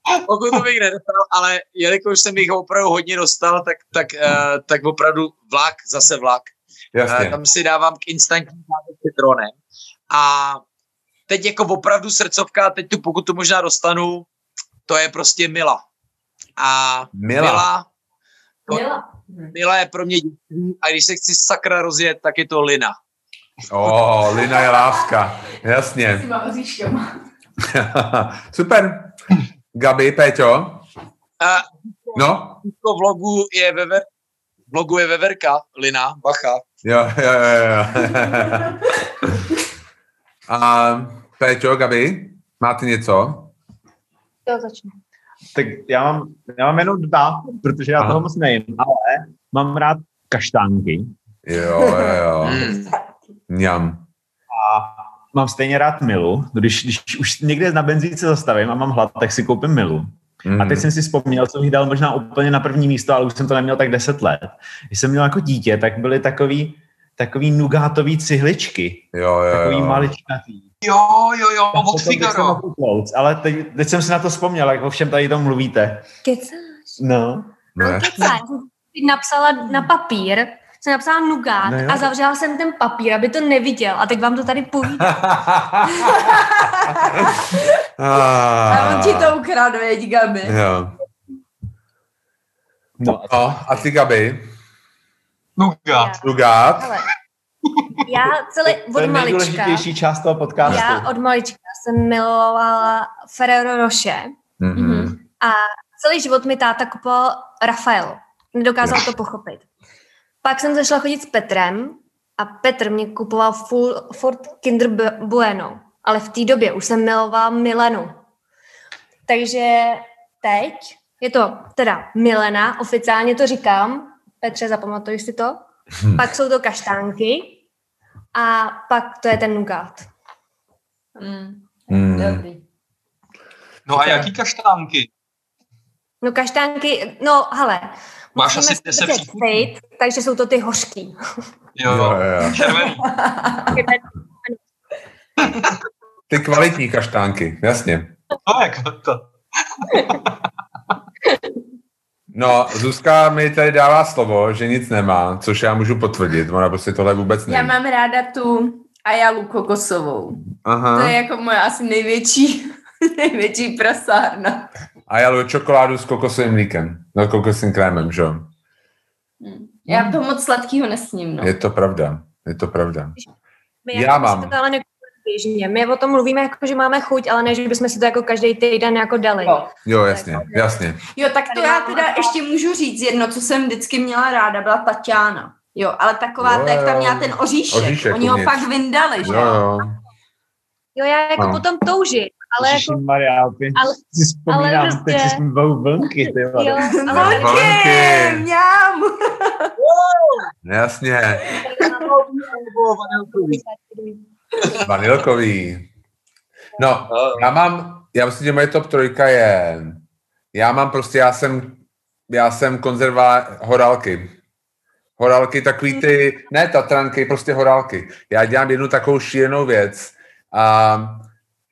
Pokud to bych nedostal, ale jelikož jsem jich opravdu hodně dostal, tak, tak, uh, tak opravdu vlak, zase vlak. Jasně. Uh, tam si dávám k instantní citronem. A teď jako opravdu srdcovka, teď tu pokud tu možná dostanu, to je prostě Mila. A Mila, Mila, to, Mila. Mila je pro mě dětství a když se chci sakra rozjet, tak je to Lina. O, oh, Lina je láska. Jasně. S. Super. Gabi, Péťo? A No? to vlogu je vever, vlogu je veverka, Lina, bacha. Jo, jo, jo, jo. A Péťo, Gabi, máte něco? To začnu. Tak já mám, já mám jenom dva, protože já Aha. toho moc nejím, ale mám rád kaštánky Jo, jo, jo. Mm. Mňam. Mám stejně rád milu. Když, když už někde na benzínce zastavím a mám hlad, tak si koupím milu. Mm. A teď jsem si vzpomněl, co bych dal možná úplně na první místo, ale už jsem to neměl tak 10 let. Když jsem měl jako dítě, tak byly takový, takový nugátový cihličky. Jo, jo, Takový jo. maličkatý. Jo, jo, jo, od jsem jsem Figaro. Ale teď, teď, jsem si na to vzpomněl, jak o všem tady tom mluvíte. Kecáš. No. Ne. Kecáš. Jsem si napsala na papír, jsem napsala nugát No jo. a zavřela jsem ten papír, aby to neviděl. A teď vám to tady povídám. A on ti to ukradl, věď, Gabi. Jo. no. No, a ty Gabi? Nougat. Lugát? Hele, já celý To je od malička, nejdůležitější část toho podcastu. já od malička jsem milovala Ferrero Rocher Mhm. a celý život mi táta kupoval Rafael. Nedokázal to pochopit. Pak jsem začala chodit s Petrem a Petr mě kupoval full, Ford Kinder Bu- Bueno. Ale v té době už jsem milovala Milenu. Takže teď je to teda Milena, oficiálně to říkám. Petře, zapamatuj si to. Pak jsou to kaštánky a pak to je ten nugát. Mm. Mm. Dobrý. No a jaký kaštánky? No kaštánky, no hele, Máš asi 10 držet příchutí. takže jsou to ty hořký. Jo, Jo, jo. Červený. Ty kvalitní kaštánky, jasně. No, jako to. No, Zuzka mi tady dává slovo, že nic nemá, což já můžu potvrdit. Ona prostě tohle vůbec Já neví. mám ráda tu Ajalu kokosovou. Aha. To je jako moje asi největší, největší prasárna. A já luju čokoládu s kokosovým mlíkem. No, kokosovým krémem, že jo? Mm. Já toho moc sladkého nesním, no. Je to pravda. Je to pravda. My Já jako mám. si to ale běžně. My o tom mluvíme jako, že máme chuť, ale ne, že bychom si to jako každý týden jako dali. Jo. Jo, jasně, jasně. Jo, tak to já teda ještě můžu říct jedno, co jsem vždycky měla ráda, byla Tatiana. Jo, ale taková, Jo, ta, jak tam jo. měla ten oříšek, Oříšek oni ho pak vyndali, že Jo, jo. Jo, já jako No. potom toužím, ale jako, Maria, já opět ale- si vzpomínám, ale teď prostě- si jsme dvou vlnky, ty vole. Vlnky. Vlnky, mňam. Jasně. Nebo vanilkový. Vanilkový. No, já mám, já myslím, že moje top trojka je, já mám prostě, já jsem, já jsem konzerva horálky. Horálky, takový ty, ne tatranky, prostě horálky. Já dělám jednu takovou šílenou věc a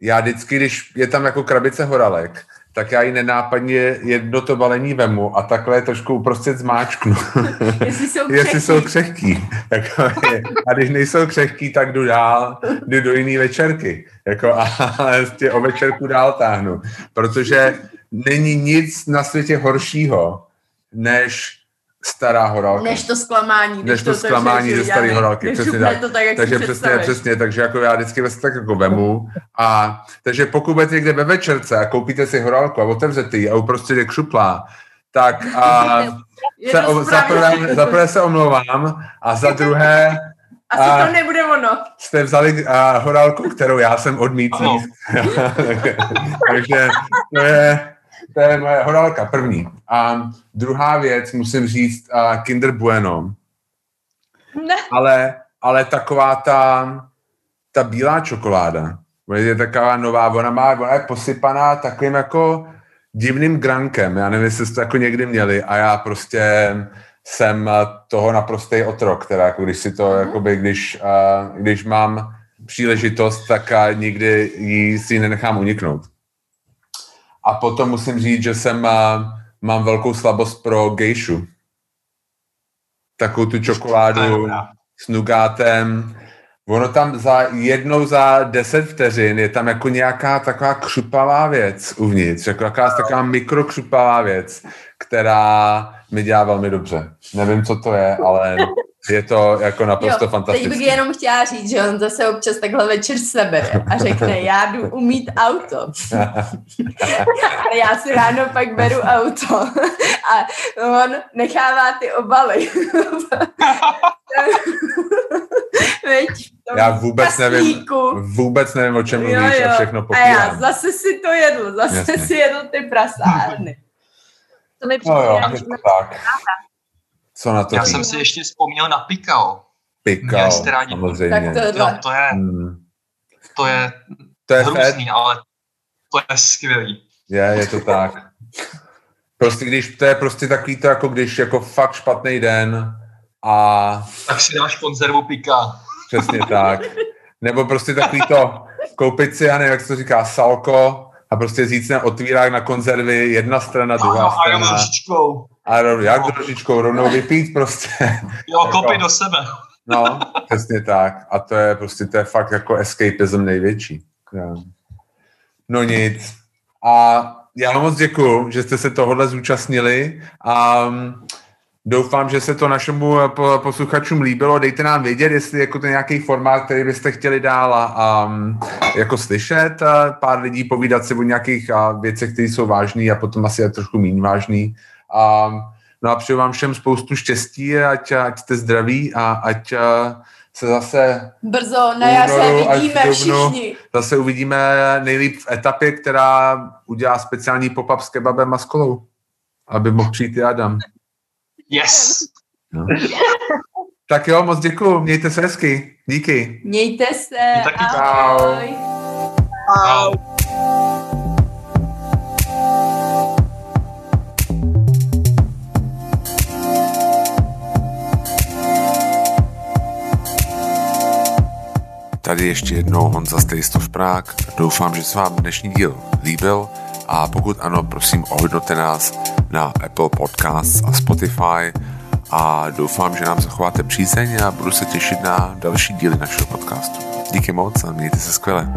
já vždycky, když je tam jako krabice horálek, tak já ji nenápadně jedno to balení vemu a takhle trošku uprostřed zmáčknu. Jestli jsou Jestli jsou křehký. křehký. Jako, a když nejsou křehký, tak jdu dál, jdu do jiný večerky. Jako, a prostě o večerku dál táhnu. Protože není nic na světě horšího, než stará horálka. Než to zklamání. Než to otevřeš, zklamání ze staré horálky, než přesně tak. To tak jak takže si přesně, přesně, takže jako já vždycky vlastně tak jako vemu. A, takže pokud budete někde ve večerce a koupíte si horálku a otevřete ji a uprostřed je křuplá, tak a se, to o, za, prvé, za prvé se omlouvám a za druhé Asi a- to nebude ono. jste vzali uh, horálku, kterou já jsem odmítl. Takže to je, to je moje horálka první. A druhá věc, musím říct, uh, Kinder Bueno. Ne. Ale, ale taková ta, ta bílá čokoláda, je taková nová, ona má, ona je posypaná takovým jako divným grankem, já nevím, jestli jste to jako někdy měli a já prostě jsem toho naprostý otrok, teda jako když si to, mm. jakoby, když, uh, když mám příležitost, tak nikdy ji si nenechám uniknout. A potom musím říct, že jsem, uh, mám velkou slabost pro gejšu. Takovou tu čokoládu s nugátem, Ono tam za jednou za deset vteřin je tam jako nějaká taková křupavá věc uvnitř, jako taková, taková mikrokřupavá věc, která mi dělá velmi dobře. Nevím, co to je, ale je to jako naprosto jo, fantastické. Teď bych jenom chtěla říct, že on zase občas takhle večer sebere a řekne, já jdu umít auto. a já si ráno pak beru auto a on nechává ty obaly. Veď, já vůbec nevím, vůbec nevím, o čem mluvíš a všechno popírám. A já zase si to jedl, zase Jasně. si jedl ty prasárny. To mi přijde, no jo, tak. Co na to Já jsem si ještě vzpomněl na Pikao. Pikao, samozřejmě. Tak to, jo, to je, hmm. to je, to je hrůzný, fed. ale to je skvělý. Je, je to tak. Prostě když, to je prostě takový to, jako když jako fakt špatný den a... Tak si dáš konzervu pika. Přesně tak. Nebo prostě takový to, koupit si, já nevím, jak se to říká, salko a prostě říct na otvírák na konzervy, jedna strana, druhá a, strana. A. A rovnou, jak ružičkou, rovnou vypít prostě. Jo, kopy do sebe. No, přesně tak. A to je prostě, to je fakt jako escapism největší. No nic. A já vám moc děkuju, že jste se tohohle zúčastnili a Doufám, že se to našemu posluchačům líbilo. Dejte nám vědět, jestli jako to nějaký formát, který byste chtěli dál a, um, jako slyšet. A pár lidí povídat si o nějakých a, věcech, které jsou vážné a potom asi je trošku méně vážný. A, no a přeju vám všem spoustu štěstí, ať, ať jste zdraví a ať a, se zase brzo na jaře vidíme všichni. Zase uvidíme nejlíp v etapě, která udělá speciální pop-up s kebabem a s kolou, aby mohl přijít i Adam. Yes. No. tak jo, moc děkuji. Mějte se hezky. Díky. Mějte se. Taky ahoj. Ahoj. Tady ještě jednou Honza Stejsto Šprák. Doufám, že se vám dnešní díl líbil a pokud ano, prosím ohodnote nás na Apple Podcasts a Spotify a doufám, že nám zachováte přízeň a budu se těšit na další díly našeho podcastu. Díky moc a mějte se skvěle.